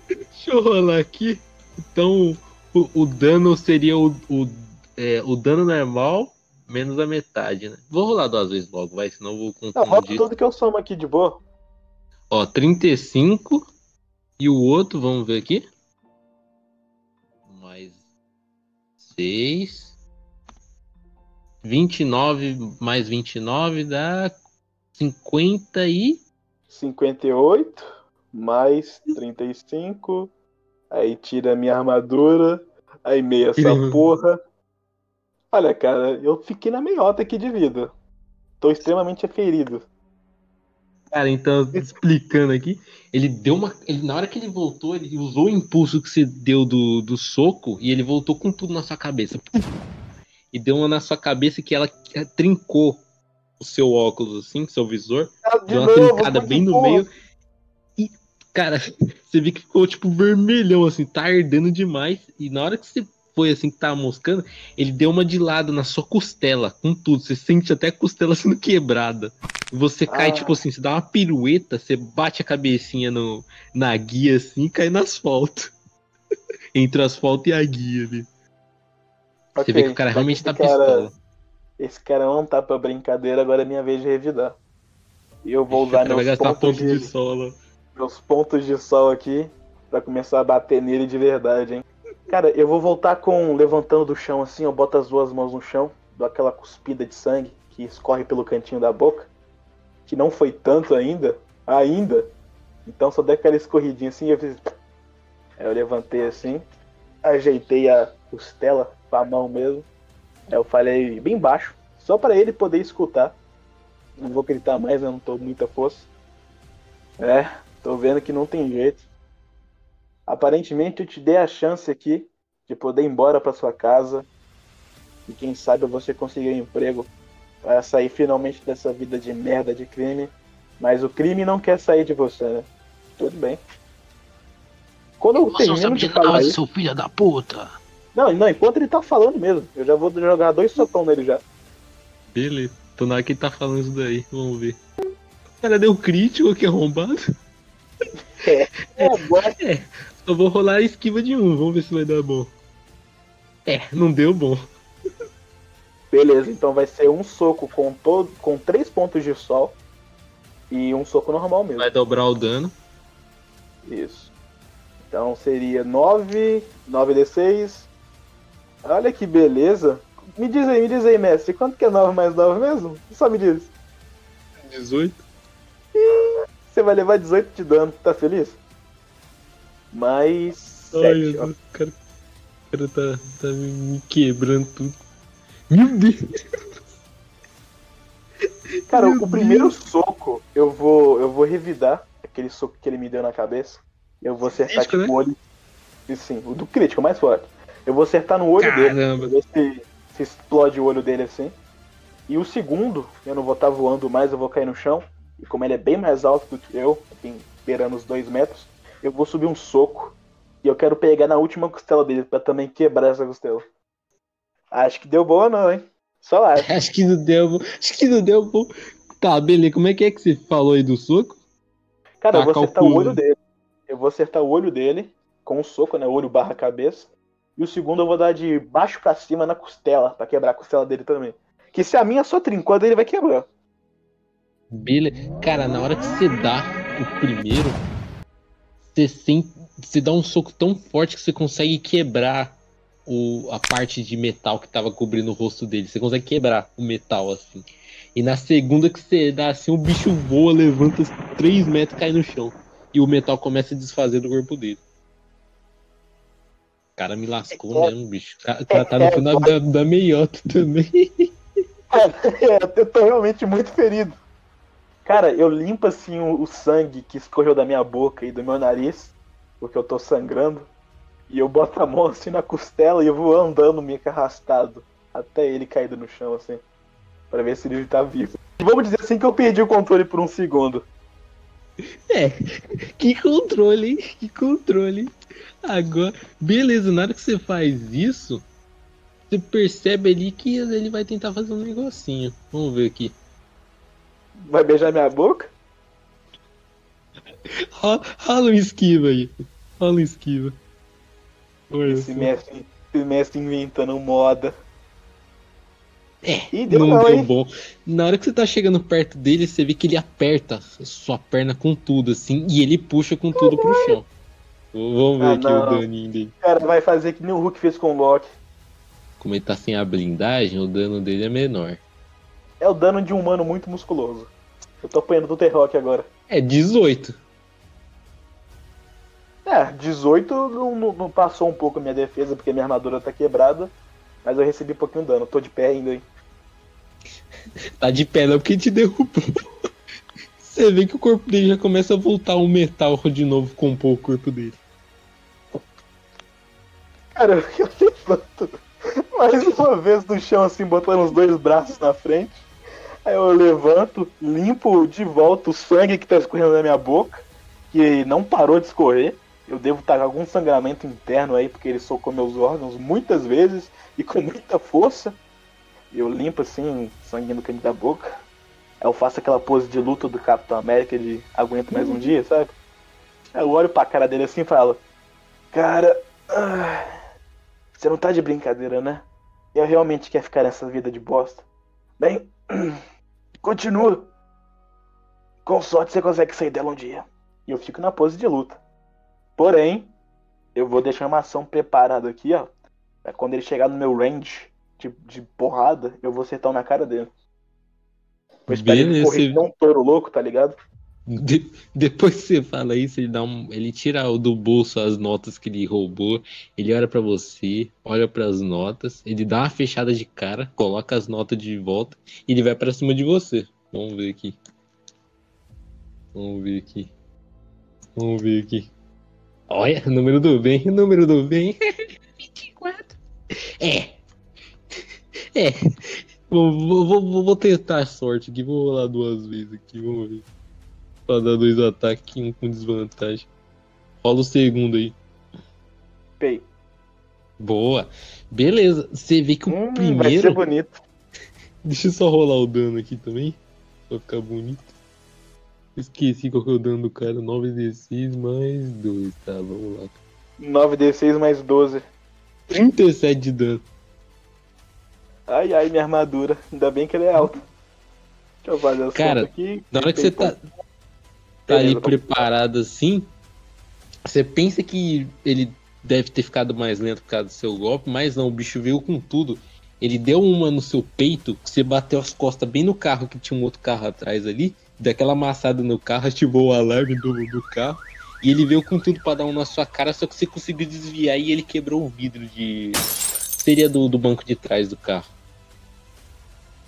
Deixa eu rolar aqui. Então, o, o dano seria o, o, é, o dano normal menos a metade, né? Vou rolar duas vezes logo, vai, senão eu vou confundir. Não, rola tudo que eu somo aqui de boa. Ó, 35 e o outro, vamos ver aqui. Mais 6. 29 mais 29 dá 50 e. 58 mais 35. Aí tira minha armadura. Aí meia essa porra. Olha, cara, eu fiquei na meiota aqui de vida. Tô extremamente ferido. Cara, então, explicando aqui, ele deu uma. Ele, na hora que ele voltou, ele usou o impulso que você deu do, do soco e ele voltou com tudo na sua cabeça e deu uma na sua cabeça que ela trincou o seu óculos, assim, seu visor. Ah, deu uma novo, trincada bem no meio. E, cara, você vê que ficou, tipo, vermelhão, assim, tá ardendo demais. E na hora que você foi, assim, que tava moscando, ele deu uma de lado na sua costela, com tudo. Você sente até a costela sendo quebrada. Você cai, ah. tipo assim, você dá uma pirueta, você bate a cabecinha no, na guia, assim, e cai no asfalto. Entre o asfalto e a guia ali. Okay, Você vê que o cara realmente tá cara, pistola. Esse cara não tá pra brincadeira, agora é minha vez de revidar. E eu vou usar meus pontos de, de sol, meus pontos de sol aqui pra começar a bater nele de verdade, hein. Cara, eu vou voltar com levantando do chão assim, eu boto as duas mãos no chão, dou aquela cuspida de sangue que escorre pelo cantinho da boca, que não foi tanto ainda, ainda. Então só dei aquela escorridinha assim, eu fiz. Aí eu levantei assim, ajeitei a costela com a mão mesmo. Eu falei bem baixo, só para ele poder escutar. Não vou gritar mais, eu não tô muita força. É, tô vendo que não tem jeito. Aparentemente eu te dei a chance aqui de poder ir embora para sua casa. E quem sabe você conseguir um emprego para sair finalmente dessa vida de merda de crime. Mas o crime não quer sair de você, né? Tudo bem. Quando eu termino de falar isso, seu filho da puta. Não, não, enquanto ele tá falando mesmo. Eu já vou jogar dois socão nele já. Beleza. Ele tá falando isso daí. Vamos ver. O cara deu crítico que arrombado. É, é, agora... é. Eu vou rolar a esquiva de um. Vamos ver se vai dar bom. É, não deu bom. Beleza, então vai ser um soco com todo, com três pontos de sol e um soco normal mesmo. Vai dobrar o dano. Isso. Então seria 9, 9d6, Olha que beleza. Me diz aí, me diz aí, mestre, quanto que é 9 mais 9 mesmo? Só me diz. 18. você vai levar 18 de dano, tá feliz? Mais 7, Ai, ó. O cara, cara tá, tá me quebrando tudo. Meu Deus! Cara, Meu o primeiro Deus. soco, eu vou, eu vou revidar aquele soco que ele me deu na cabeça. Eu vou acertar crítico, tipo né? o olho. E sim, o do crítico, mais forte. Eu vou acertar no olho Caramba. dele. Se, se explode o olho dele assim. E o segundo, eu não vou estar tá voando mais, eu vou cair no chão. E como ele é bem mais alto do que eu, tem beirando os dois metros, eu vou subir um soco. E eu quero pegar na última costela dele para também quebrar essa costela. Acho que deu boa não, hein? Só lá. acho que não deu, acho que não deu bom. Tá, beleza. Como é que é que você falou aí do soco? Cara, tá, eu vou acertar o olho dele. Eu vou acertar o olho dele com um soco, né? Olho barra cabeça. E o segundo eu vou dar de baixo para cima na costela, para quebrar a costela dele também. Que se a minha só trincou, a dele vai quebrar. Beleza. Cara, na hora que você dá o primeiro, você, você dá um soco tão forte que você consegue quebrar o, a parte de metal que tava cobrindo o rosto dele. Você consegue quebrar o metal assim. E na segunda que você dá assim, o bicho voa, levanta 3 metros e cai no chão. E o metal começa a desfazer do corpo dele cara me lascou é, mesmo, bicho. Tá, tá, tá no final da, da meiota também. É, eu tô realmente muito ferido. Cara, eu limpo assim o, o, sangue que escorreu da minha boca e do meu nariz, porque eu tô sangrando. E eu boto a mão assim na costela e eu vou andando meio que arrastado até ele caído no chão, assim, para ver se ele tá vivo. E vamos dizer assim que eu perdi o controle por um segundo. É, que controle, hein? Que controle. Agora, beleza, na hora que você faz isso, você percebe ali que ele vai tentar fazer um negocinho. Vamos ver aqui. Vai beijar minha boca? Rala um esquiva aí. Rala um esquiva. esse mestre, esse mestre inventando moda. É, Ih, deu não, não deu bom. Na hora que você tá chegando perto dele, você vê que ele aperta sua perna com tudo, assim, e ele puxa com tudo pro chão. Vamos ver ah, aqui não. o daninho dele. Cara, vai fazer que nem o Hulk fez com o Loki. Como ele tá sem a blindagem, o dano dele é menor. É o dano de um humano muito musculoso. Eu tô apanhando do T-Rock agora. É 18. É, 18 não, não, passou um pouco a minha defesa, porque minha armadura tá quebrada. Mas eu recebi um pouquinho de dano. Tô de pé ainda, hein. tá de pé não, porque te derrubou. Você vê que o corpo dele já começa a voltar ao metal de novo, compor o corpo dele. Cara, eu levanto mais uma vez do chão, assim, botando os dois braços na frente. Aí eu levanto, limpo de volta o sangue que tá escorrendo na minha boca, que não parou de escorrer. Eu devo estar com algum sangramento interno aí, porque ele socou meus órgãos muitas vezes e com muita força. Eu limpo assim, sangue no canto da boca. Aí eu faço aquela pose de luta do Capitão América de aguento mais um dia, sabe? Aí eu olho pra cara dele assim e falo: Cara, ah, você não tá de brincadeira, né? Eu realmente quer ficar nessa vida de bosta. Bem, continua. Com sorte você consegue sair dela um dia. E eu fico na pose de luta. Porém, eu vou deixar uma ação preparada aqui, ó. Pra quando ele chegar no meu range de, de porrada, eu vou acertar na cara dele. Vou esperar ele correr um touro louco, tá ligado? De, depois que você fala isso, ele dá um, ele tira do bolso as notas que ele roubou, ele olha para você, olha para as notas, ele dá uma fechada de cara, coloca as notas de volta e ele vai para cima de você. Vamos ver aqui. Vamos ver aqui. Vamos ver aqui. Olha, número do bem, número do bem. 24. É. É. Vou, vou, vou, tentar a sorte aqui, vou rolar duas vezes aqui, vamos ver. Pra dar dois ataques, um com desvantagem. Rola o segundo aí. Pei. Boa. Beleza. Você vê que o hum, primeiro. Vai ser bonito. Deixa eu só rolar o dano aqui também. Pra ficar bonito. Esqueci qual que é o dano do cara. 9d6 mais 2. Tá, vamos lá. 9d6 mais 12. 37 de dano. Ai, ai, minha armadura. Ainda bem que ele é alto. Deixa eu fazer o Cara, aqui. Na hora que você tá, tá ali preparado assim, você pensa que ele deve ter ficado mais lento por causa do seu golpe, mas não, o bicho veio com tudo. Ele deu uma no seu peito, você bateu as costas bem no carro, que tinha um outro carro atrás ali, daquela amassada no carro, ativou o alarme do, do carro, e ele veio com tudo para dar um na sua cara, só que você conseguiu desviar e ele quebrou o vidro de. Seria do, do banco de trás do carro.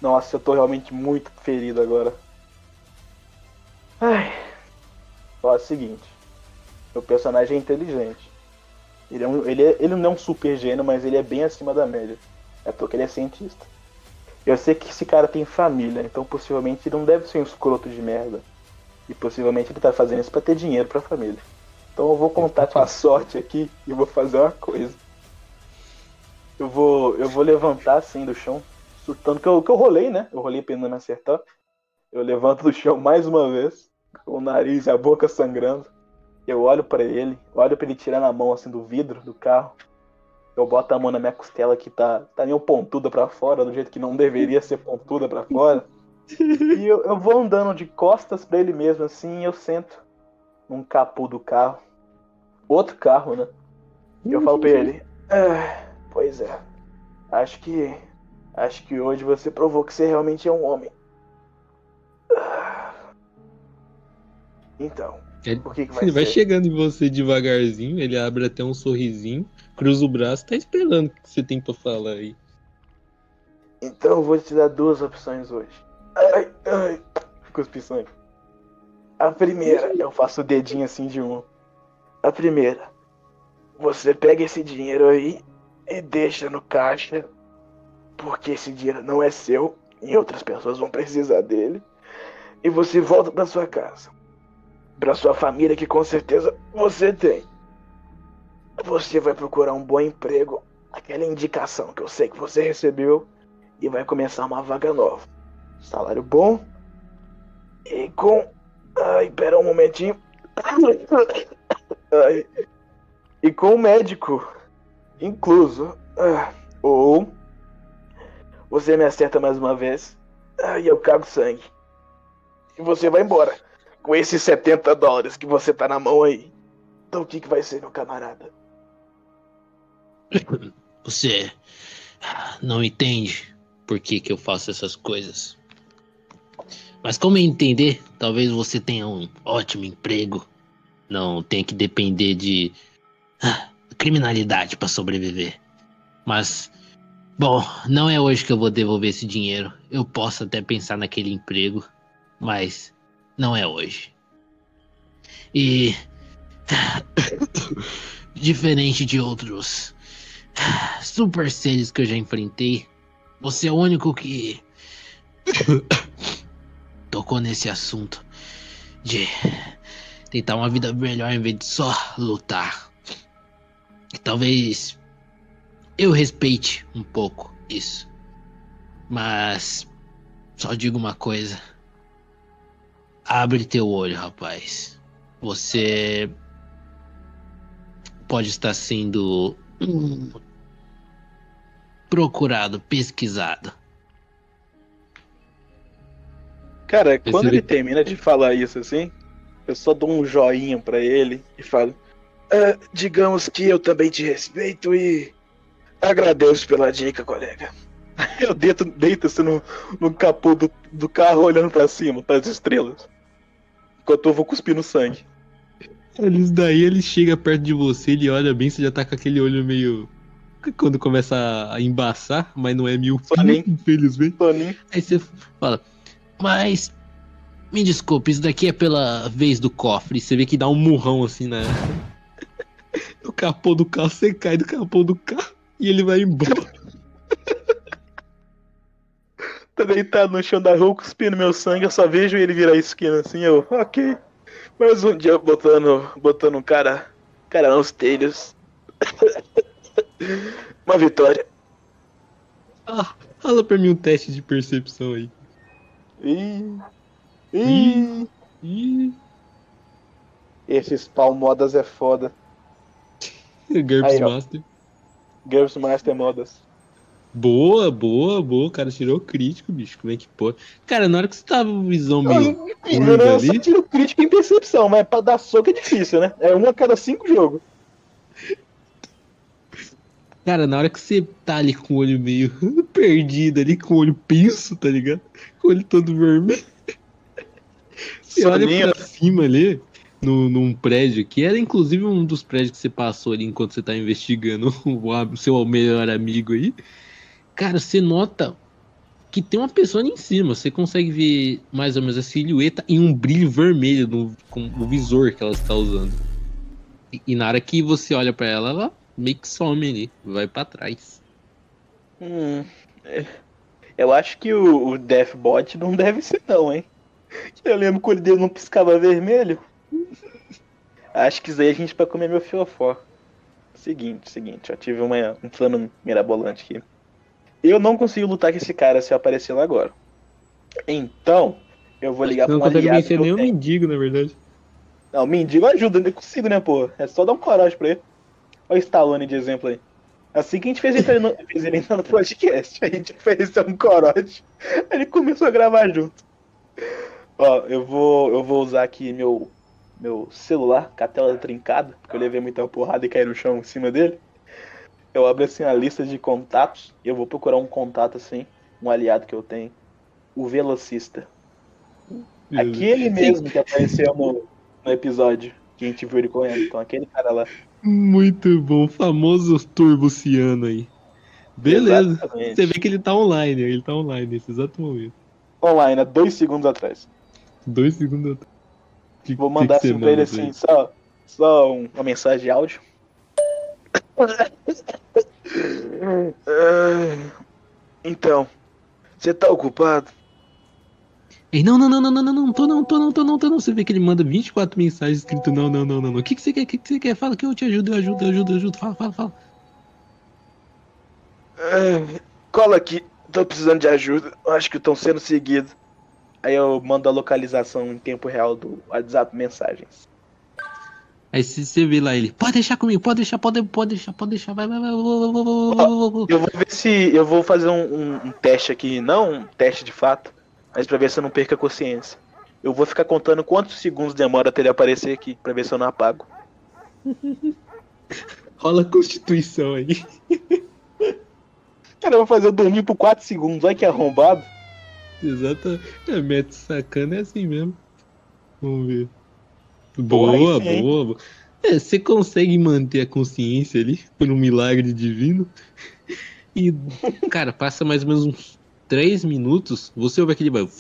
Nossa, eu tô realmente muito ferido agora. Ai. Ó, é o seguinte. Meu personagem é inteligente. Ele, é um, ele, é, ele não é um super gênio, mas ele é bem acima da média. É porque ele é cientista. Eu sei que esse cara tem família, então possivelmente ele não deve ser um escroto de merda. E possivelmente ele tá fazendo isso pra ter dinheiro pra família. Então eu vou contar com a sorte aqui e vou fazer uma coisa. Eu vou, eu vou levantar assim do chão, chutando que eu, que eu rolei, né? Eu rolei pra ele não me acertar. Eu levanto do chão mais uma vez, com o nariz e a boca sangrando. Eu olho para ele, olho para ele tirar na mão assim do vidro do carro. Eu boto a mão na minha costela que tá, tá meio pontuda para fora, do jeito que não deveria ser pontuda para fora. E eu, eu, vou andando de costas para ele mesmo assim, e eu sento num capô do carro. Outro carro, né? E eu falo pra ele: ah, Pois é. Acho que. Acho que hoje você provou que você realmente é um homem. Então, ele, o que, que vai Ele ser? vai chegando em você devagarzinho, ele abre até um sorrisinho, cruza o braço, tá esperando o que você tem pra falar aí. Então eu vou te dar duas opções hoje. Ai, ai, cuspi sangue. A primeira, eu faço o dedinho assim de um. A primeira, você pega esse dinheiro aí e deixa no caixa, porque esse dinheiro não é seu e outras pessoas vão precisar dele. E você volta para sua casa para sua família que com certeza você tem. Você vai procurar um bom emprego, aquela indicação que eu sei que você recebeu e vai começar uma vaga nova. Salário bom e com ai, pera um momentinho. Ai. E com o médico incluso. Ah, ou você me acerta mais uma vez e eu cago sangue. E você vai embora com esses 70 dólares que você tá na mão aí. Então o que, que vai ser, meu camarada? Você não entende por que, que eu faço essas coisas. Mas como entender, talvez você tenha um ótimo emprego. Não tenha que depender de ah, criminalidade para sobreviver. Mas, bom, não é hoje que eu vou devolver esse dinheiro. Eu posso até pensar naquele emprego, mas não é hoje. E. Diferente de outros super seres que eu já enfrentei, você é o único que. tocou nesse assunto de tentar uma vida melhor em vez de só lutar. E talvez eu respeite um pouco isso. Mas só digo uma coisa. Abre teu olho, rapaz. Você pode estar sendo hum, procurado, pesquisado. Cara, quando ele termina de falar isso assim, eu só dou um joinha para ele e falo: ah, digamos que eu também te respeito e agradeço pela dica, colega. Eu deito, deito assim no, no capô do, do carro olhando para cima, para as estrelas. Enquanto eu vou cuspindo sangue. Eles daí ele chega perto de você, ele olha bem, você já tá com aquele olho meio. Quando começa a embaçar, mas não é mil infelizmente. Soninho. Aí você fala, mas. Me desculpe, isso daqui é pela vez do cofre. Você vê que dá um murrão assim na. no capô do carro, você cai do capô do carro e ele vai embora. tá deitado no chão da rua, cuspindo meu sangue, eu só vejo ele virar a esquina assim, eu, ok. Mais um dia botando, botando um cara, cara nos telhos. Uma vitória. Ah, fala pra mim um teste de percepção aí. Ih. Ih. Ih. Esses palmodas é foda. GURPS Master. GURPS Master Modas. Boa, boa, boa. O cara tirou crítico, bicho. Como é que pode? Cara, na hora que você tava com visão meio. Eu, eu, eu só tiro crítico em percepção, mas pra dar soco é difícil, né? É uma a cada cinco jogos. Cara, na hora que você tá ali com o olho meio perdido ali, com o olho penso, tá ligado? Com o olho todo vermelho. Você Soninho. olha pra cima ali, no, num prédio, que era inclusive um dos prédios que você passou ali enquanto você tá investigando o, o seu melhor amigo aí. Cara, você nota que tem uma pessoa ali em cima. Você consegue ver mais ou menos a silhueta e um brilho vermelho no, com o visor que ela está usando. E, e na hora que você olha para ela, ela meio que some ali, vai para trás. Hum, é. Eu acho que o, o Deathbot não deve ser não, hein? Eu lembro que o olho dele não piscava vermelho. Acho que isso aí a gente vai comer meu fiofó. Seguinte, seguinte, eu tive uma, um plano mirabolante aqui. Eu não consigo lutar com esse cara se eu aparecer lá agora. Então, eu vou ligar pra um aliado. Não consegue vencer nem o mendigo, na verdade. Não, mendigo ajuda, não consigo, né, pô? É só dar um coragem pra ele. Olha o Stallone de exemplo aí. Assim que a gente fez ele, no, fez ele entrar no podcast, a gente ofereceu um corote. Ele começou a gravar junto. Ó, eu vou, eu vou usar aqui meu, meu celular com a tela trincada, porque eu levei muita porrada e caí no chão em cima dele. Eu abro assim a lista de contatos e eu vou procurar um contato assim, um aliado que eu tenho. O velocista. Aquele mesmo que apareceu no, no episódio que a gente viu ele correndo. Então, aquele cara lá. Muito bom, famoso Turbuciano aí. Beleza. Exatamente. Você vê que ele tá online, ele tá online nesse exato momento. Online, há dois segundos atrás. Dois segundos atrás. Que, Vou mandar que assim pra ele assim, só, só uma mensagem de áudio. Então, você tá ocupado? Ei, não, não, não, não, não, não, não, tô não, tô não, tô não, tô não. Você vê que ele manda 24 mensagens escrito não, não, não, não, não. O que, que você quer? O que, que você quer? Fala que eu te ajudo, eu ajudo, eu ajudo, eu ajudo. Fala, fala, fala. É, cola aqui, tô precisando de ajuda. Acho que estão sendo seguidos. Aí eu mando a localização em tempo real do WhatsApp mensagens. Aí se você vê lá ele, pode deixar comigo, pode deixar, pode, pode deixar, pode deixar, vai, vai, vai, vai, vai, vai, vai. Eu vou ver se eu vou fazer um, um, um teste aqui, não um teste de fato mas pra ver se eu não perco a consciência. Eu vou ficar contando quantos segundos demora até ele aparecer aqui, pra ver se eu não apago. Rola a constituição aí. Cara, eu vou fazer eu dormir por 4 segundos, olha que arrombado. Exato. É, mete sacana é assim mesmo. Vamos ver. Boa, sim, boa, boa. É, você consegue manter a consciência ali por um milagre divino. E, cara, passa mais ou menos uns 3 minutos, você ouve aquele barulho.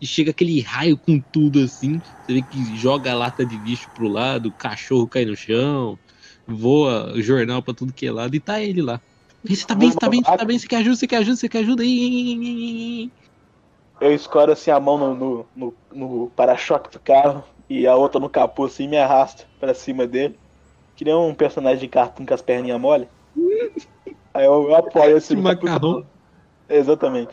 E chega aquele raio com tudo assim. Você vê que joga a lata de lixo pro lado, o cachorro cai no chão, voa jornal pra tudo que é lado e tá ele lá. Você tá bem, você tá bem, você tá bem, você quer ajuda, você quer ajuda, você quer ajuda. Eu escoro assim a mão no, no, no, no para-choque do carro e a outra no capô assim me arrasto pra cima dele. Que nem um personagem de cartoon com as perninhas mole. Aí eu, eu apoio assim. Macarrão. Exatamente.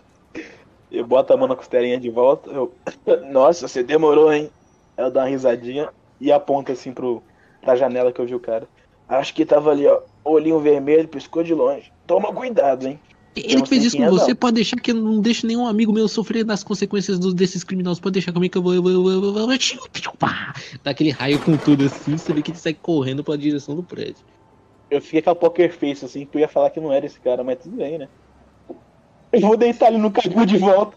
Eu boto a mão na costelinha de volta. Eu... Nossa, você demorou, hein? Ela dá uma risadinha e aponta assim pro, pra janela que eu vi o cara. Acho que tava ali, ó. Olhinho vermelho, piscou de longe. Toma cuidado, hein? Ele que fez isso com é você, pode deixar que eu não deixe nenhum amigo meu sofrer das consequências do, desses criminosos. Pode deixar comigo que eu vou. Eu vou, eu vou, eu vou, Dá aquele raio com tudo assim, você vê que ele sai correndo pra direção do prédio. Eu fiquei com a poker face, assim, que eu ia falar que não era esse cara, mas tudo bem, né? Eu vou deitar ele no caju de volta.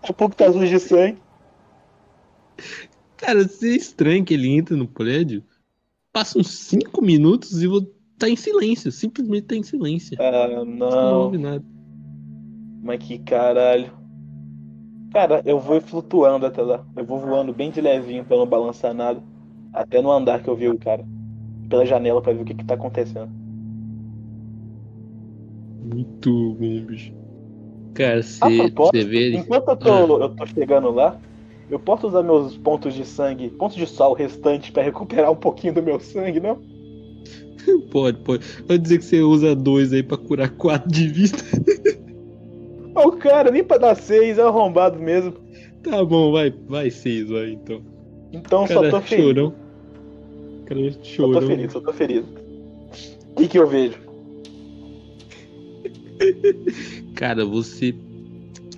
Daqui a pouco tá sujo de sangue. Cara, se é estranho que ele entra no prédio, passa uns 5 minutos e vou tá em silêncio. Simplesmente tá em silêncio. Ah, não. Não ouve nada. Mas que caralho. Cara, eu vou flutuando até lá. Eu vou voando bem de levinho pra não balançar nada. Até no andar que eu vi o cara pela janela para ver o que, que tá acontecendo. Muito bom, bicho. Cara, você vê. Enquanto eu tô, ah. eu tô chegando lá, eu posso usar meus pontos de sangue, pontos de sal restantes para recuperar um pouquinho do meu sangue, não? pode, pode. Pode dizer que você usa dois aí pra curar quatro de vista. Oh, cara, nem pra dar seis, é arrombado mesmo. Tá bom, vai, vai seis, vai então. Então cara, só tô feliz. Chorão. Cara, chorou. Eu tô feliz, eu tô feliz. O que, que eu vejo? Cara, você.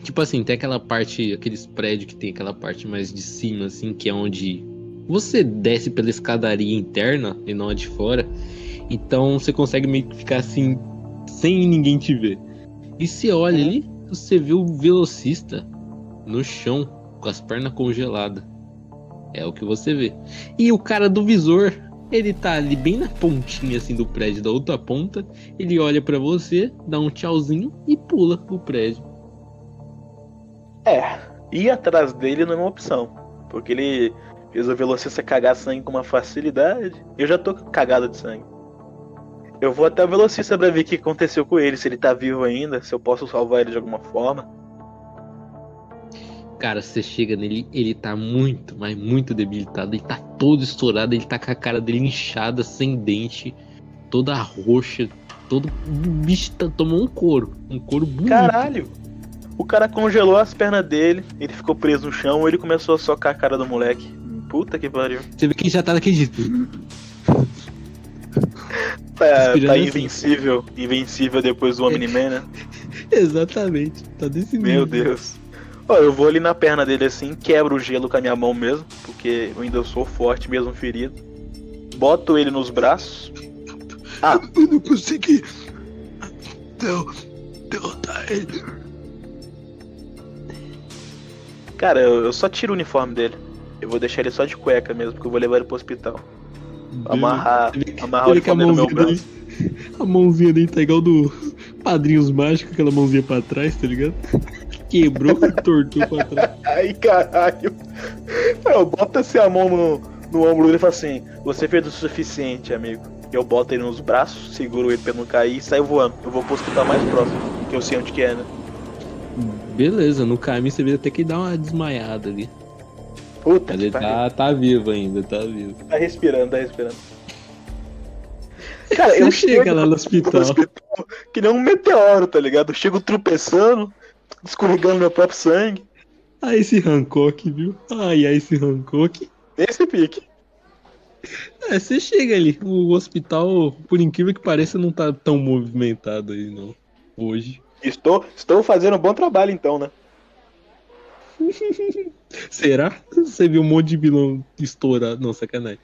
Tipo assim, tem aquela parte, aqueles prédios que tem aquela parte mais de cima, assim, que é onde você desce pela escadaria interna e não a de fora. Então você consegue meio que ficar assim, sem ninguém te ver. E você olha uhum. ali, você vê o velocista no chão, com as pernas congeladas. É o que você vê. E o cara do visor, ele tá ali bem na pontinha assim do prédio, da outra ponta. Ele olha para você, dá um tchauzinho e pula pro prédio. É, ir atrás dele não é uma opção. Porque ele fez o velocista cagar sangue com uma facilidade. Eu já tô cagado de sangue. Eu vou até o velocista pra ver o que aconteceu com ele, se ele tá vivo ainda, se eu posso salvar ele de alguma forma. Cara, você chega nele, ele tá muito, mas muito debilitado. Ele tá todo estourado, ele tá com a cara dele inchada, sem dente, toda roxa, todo. O bicho tá, tomou um couro. Um couro bonito. Caralho! O cara congelou as pernas dele, ele ficou preso no chão, ele começou a socar a cara do moleque. Puta que pariu. Você vê que ele já tá daquele jeito. Tá, tá invencível, invencível depois do Omni-Man, né? Exatamente, tá desse Meu nível. Deus. Ó, eu vou ali na perna dele assim, quebro o gelo com a minha mão mesmo, porque eu ainda sou forte mesmo ferido. Boto ele nos braços. Ah, eu não consegui derrotar ele. Cara, eu, eu, só tiro o uniforme dele. Eu vou deixar ele só de cueca mesmo, porque eu vou levar ele pro hospital. Amarrar, amarrar o uniforme no meu braço. Dele, a mãozinha dele tá igual do Padrinhos Mágicos, aquela mãozinha pra trás, tá ligado? Quebrou e tortou pra trás. Ai, caralho. Eu boto assim a mão no, no ombro dele e falo assim: Você fez o suficiente, amigo. Eu boto ele nos braços, seguro ele pra não cair e saio voando. Eu vou pro hospital mais próximo, que eu sei onde que é, né? Beleza, no caminho você vê até que dá uma desmaiada ali. Puta Mas ele tá, tá vivo ainda, tá vivo. Tá respirando, tá respirando. Cara, eu chego lá no hospital. no hospital. Que nem um meteoro, tá ligado? Eu chego tropeçando, escorregando meu próprio sangue. Ah, esse Hancock, viu? Ai, ai, esse Hancock. Esse pique. É, você chega ali. O hospital, por incrível que pareça, não tá tão movimentado aí, não. Hoje. Estou, estou fazendo um bom trabalho então, né? Será? Você viu um monte de vilão estourado. Não, sacanagem.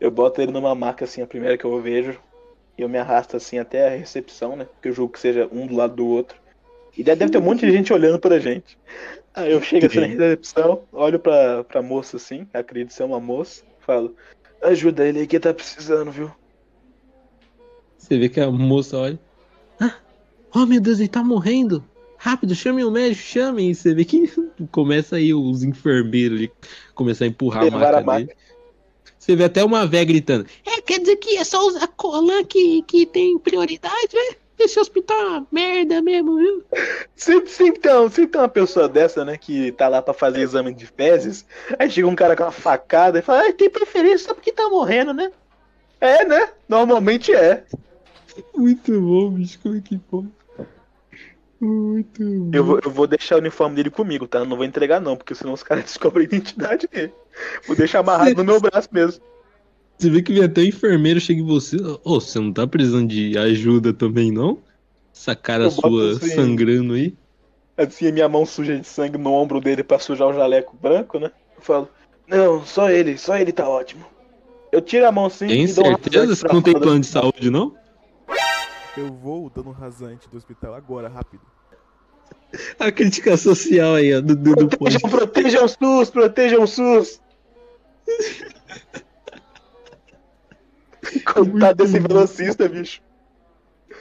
Eu boto ele numa maca assim, a primeira que eu vejo. E eu me arrasto assim até a recepção, né? Que eu julgo que seja um do lado do outro. E deve ter um monte de gente olhando pra gente. Aí eu chego assim na recepção, olho pra, pra moça assim, acredito ser uma moça, falo, ajuda ele aí que tá precisando, viu? Você vê que a moça olha. Ah, oh meu Deus, ele tá morrendo! Rápido, chame o médico, chame. E você vê que começa aí os enfermeiros ali, começar a empurrar a maca, a maca dele. Você vê até uma véia gritando. É, quer dizer que é só usar colan que, que tem prioridade, né? Esse hospital é uma merda mesmo, viu? Sempre, sempre, tem, sempre tem uma pessoa dessa, né, que tá lá pra fazer exame de fezes. Aí chega um cara com uma facada e fala, ah, tem preferência só porque tá morrendo, né? É, né? Normalmente é. Muito bom, bicho, como é que pode? Muito eu vou, eu vou deixar o uniforme dele comigo, tá? Eu não vou entregar não, porque senão os caras descobrem a identidade dele. Vou deixar amarrado no meu braço mesmo. Você vê que vem até o enfermeiro chega em você. Ô, oh, você não tá precisando de ajuda também, não? Essa cara eu sua assim, sangrando aí. Assim, a minha mão suja de sangue no ombro dele pra sujar o jaleco branco, né? Eu falo, não, só ele, só ele tá ótimo. Eu tiro a mão assim Tem certeza? Você não tem plano de saúde, não? Eu vou dando rasante do hospital agora, rápido. A crítica social aí, ó, do, do, do protejam, protejam o SUS, protejam o SUS. Coitado desse velocista, bicho.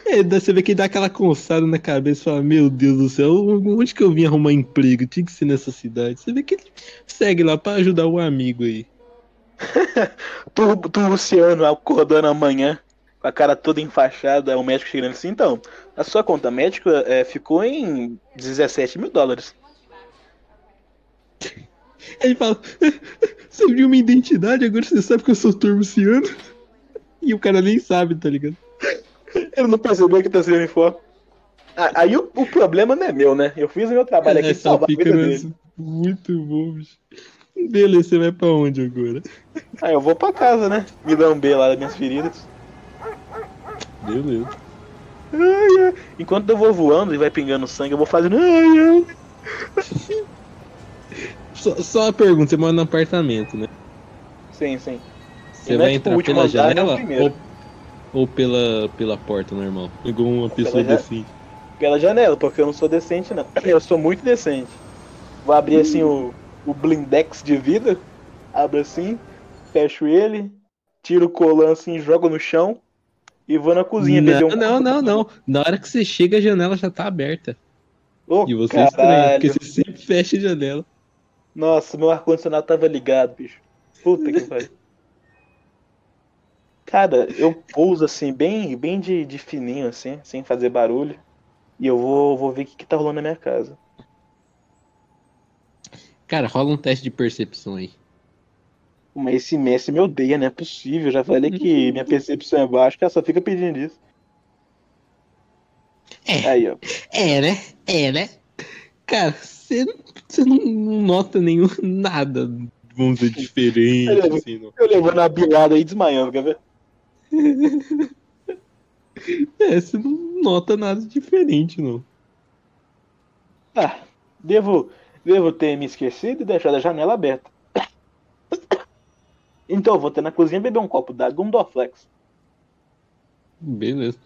É, você vê que dá aquela coçada na cabeça e fala, meu Deus do céu, onde que eu vim arrumar emprego? Tinha que ser nessa cidade. Você vê que ele segue lá pra ajudar o amigo aí. tu, tu, Luciano, acordando amanhã, com a cara toda enfaixada, o médico chegando assim, então, a sua conta médica é, ficou em 17 mil dólares. Ele fala, você viu minha identidade, agora você sabe que eu sou Turbuciano? E o cara nem sabe, tá ligado? Ele não percebeu que tá sendo uniforme. Ah, aí o, o, problema não é meu, né? Eu fiz o meu trabalho aqui é, salvar a vida dele. Muito bom, bicho. Beleza, você vai pra onde agora? Ah, eu vou pra casa, né? Me dar um B lá das minhas feridas. Ai, ai. Enquanto eu vou voando e vai pingando sangue, eu vou fazendo. Ai, só, só uma pergunta, você mora no apartamento, né? Sim, sim. Você vai é, tipo, entrar pela janela ou, ou, pela, pela porta normal? Igual uma pessoa pela decente. Pela janela, porque eu não sou decente, não. Eu sou muito decente. Vou abrir assim o, o blindex de vida. Abro assim, fecho ele, tiro o colan assim, jogo no chão e vou na cozinha não, um Não, não, não. Na hora que você chega, a janela já tá aberta. Oh, e você caralho. estranha, porque você sempre fecha a janela. Nossa, meu ar-condicionado tava ligado, bicho. Puta que pariu. Cara, eu pouso assim, bem, bem de, de fininho, assim, sem fazer barulho. E eu vou, vou ver o que, que tá rolando na minha casa. Cara, rola um teste de percepção aí. Mas esse Messi me odeia, não é possível. Já falei que minha percepção é baixa, que ela só fica pedindo isso. É. Aí, ó. É, né? É, né? Cara, você, não nota nenhum nada, vamos dizer, diferente. Eu levo, assim, não. eu levando a bilada aí desmaiando, quer ver? é, você não nota nada diferente, não. Ah, devo, devo ter me esquecido e deixado a janela aberta. Então, eu vou ter na cozinha beber um copo d'água e um Dorflex. Beleza.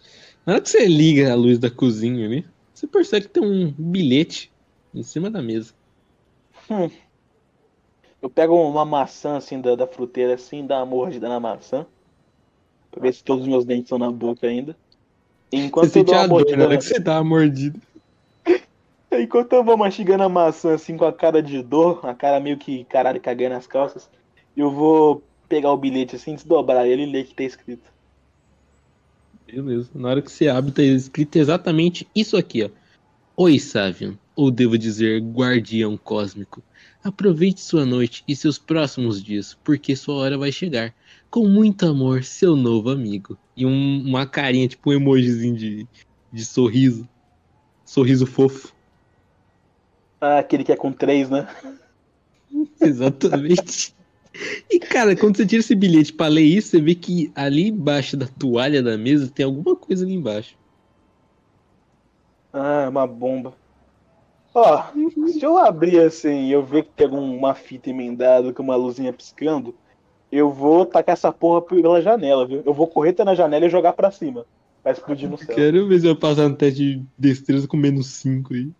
Na hora que você liga a luz da cozinha ali, você percebe que tem um bilhete em cima da mesa. Hum. Eu pego uma maçã assim da, da fruteira assim, dá uma mordida na maçã. Pra ver se todos os meus dentes estão na boca ainda. enquanto você eu dou uma mordida. Na hora que você dá uma mordida. Enquanto eu vou mastigando a maçã assim com a cara de dor, a cara meio que caralho cagando nas calças, eu vou pegar o bilhete assim, desdobrar ele e ler o que tá escrito. Beleza. Na hora que você abre, tá escrito exatamente isso aqui, ó. Oi, Savian, ou devo dizer, guardião cósmico. Aproveite sua noite e seus próximos dias, porque sua hora vai chegar. Com muito amor, seu novo amigo. E um, uma carinha, tipo um emojizinho de, de sorriso. Sorriso fofo. Ah, aquele que é com três, né? Exatamente. E, cara, quando você tira esse bilhete pra ler isso, você vê que ali embaixo da toalha da mesa tem alguma coisa ali embaixo. Ah, uma bomba. Ó, se eu abrir assim e eu ver que tem alguma fita emendada com uma luzinha piscando, eu vou tacar essa porra pela janela, viu? Eu vou correr até na janela e jogar pra cima. Vai explodir no céu. Quero ver se eu passar no teste de destreza com menos 5 aí.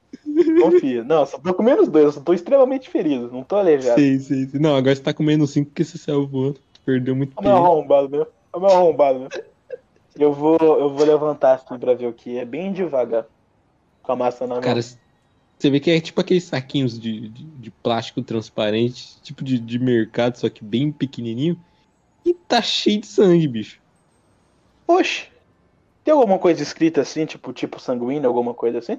Confia. Não, só tô com menos 2, eu só tô extremamente ferido, não tô aleijado. Sim, sim, sim. Não, agora você tá com menos 5 porque você voando. Perdeu muito tempo. É meu arrombado, meu. É meu arrombado, meu. Eu vou, eu vou levantar assim pra ver o que é, bem devagar. Com a massa na mão. Cara, você vê que é tipo aqueles saquinhos de, de, de plástico transparente, tipo de, de mercado, só que bem pequenininho. E tá cheio de sangue, bicho. Oxe. Tem alguma coisa escrita assim, tipo, tipo sanguíneo, alguma coisa assim?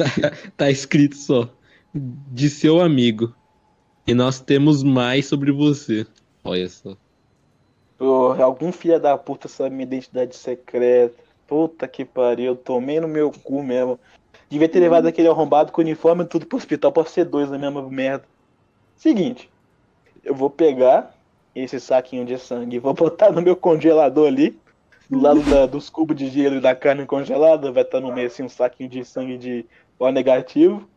Tá, tá escrito só. De seu amigo. E nós temos mais sobre você. Olha só. Oh, algum filho da puta sabe minha identidade secreta. Puta que pariu, eu tomei no meu cu mesmo. Devia ter levado aquele arrombado com uniforme e tudo pro hospital pra ser dois na mesma merda. Seguinte, eu vou pegar esse saquinho de sangue e vou botar no meu congelador ali do lado da, dos cubos de gelo e da carne congelada, vai estar no meio assim um saquinho de sangue de O negativo.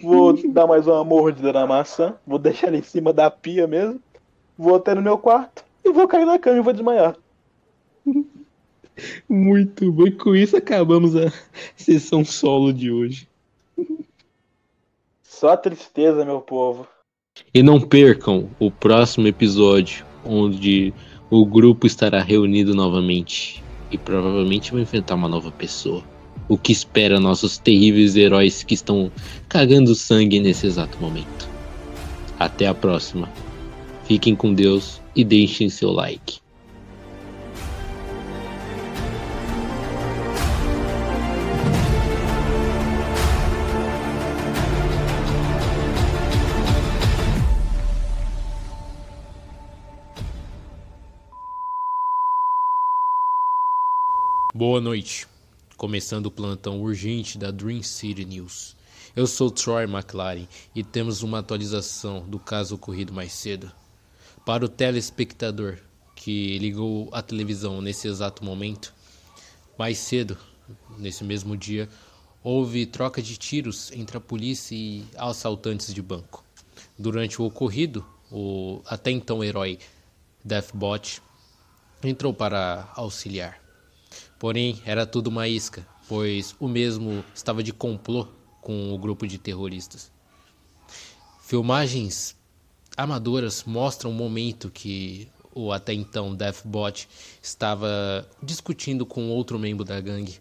Vou dar mais uma mordida na maçã, vou deixar ela em cima da pia mesmo. Vou até no meu quarto e vou cair na cama e vou desmaiar. Muito bom. E com isso acabamos a sessão solo de hoje. Só tristeza, meu povo. E não percam o próximo episódio, onde o grupo estará reunido novamente e provavelmente vai enfrentar uma nova pessoa. O que espera nossos terríveis heróis que estão cagando sangue nesse exato momento. Até a próxima. Fiquem com Deus e deixem seu like. Boa noite. Começando o plantão urgente da Dream City News. Eu sou Troy McLaren e temos uma atualização do caso ocorrido mais cedo. Para o telespectador que ligou a televisão nesse exato momento, mais cedo, nesse mesmo dia, houve troca de tiros entre a polícia e assaltantes de banco. Durante o ocorrido, o até então herói Deathbot entrou para auxiliar. Porém, era tudo uma isca, pois o mesmo estava de complô com o grupo de terroristas. Filmagens amadoras mostram o momento que o até então Deathbot estava discutindo com outro membro da gangue,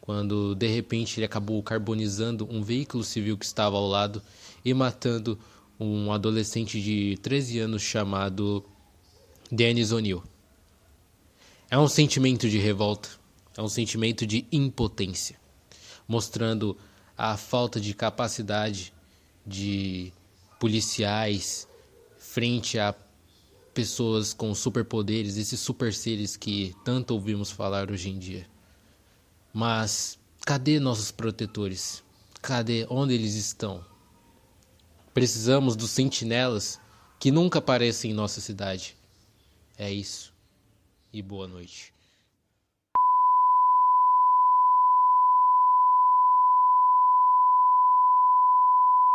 quando de repente ele acabou carbonizando um veículo civil que estava ao lado e matando um adolescente de 13 anos chamado Dennis O'Neill. É um sentimento de revolta, é um sentimento de impotência, mostrando a falta de capacidade de policiais frente a pessoas com superpoderes, esses super seres que tanto ouvimos falar hoje em dia. Mas cadê nossos protetores? Cadê onde eles estão? Precisamos dos sentinelas que nunca aparecem em nossa cidade. É isso. E boa noite.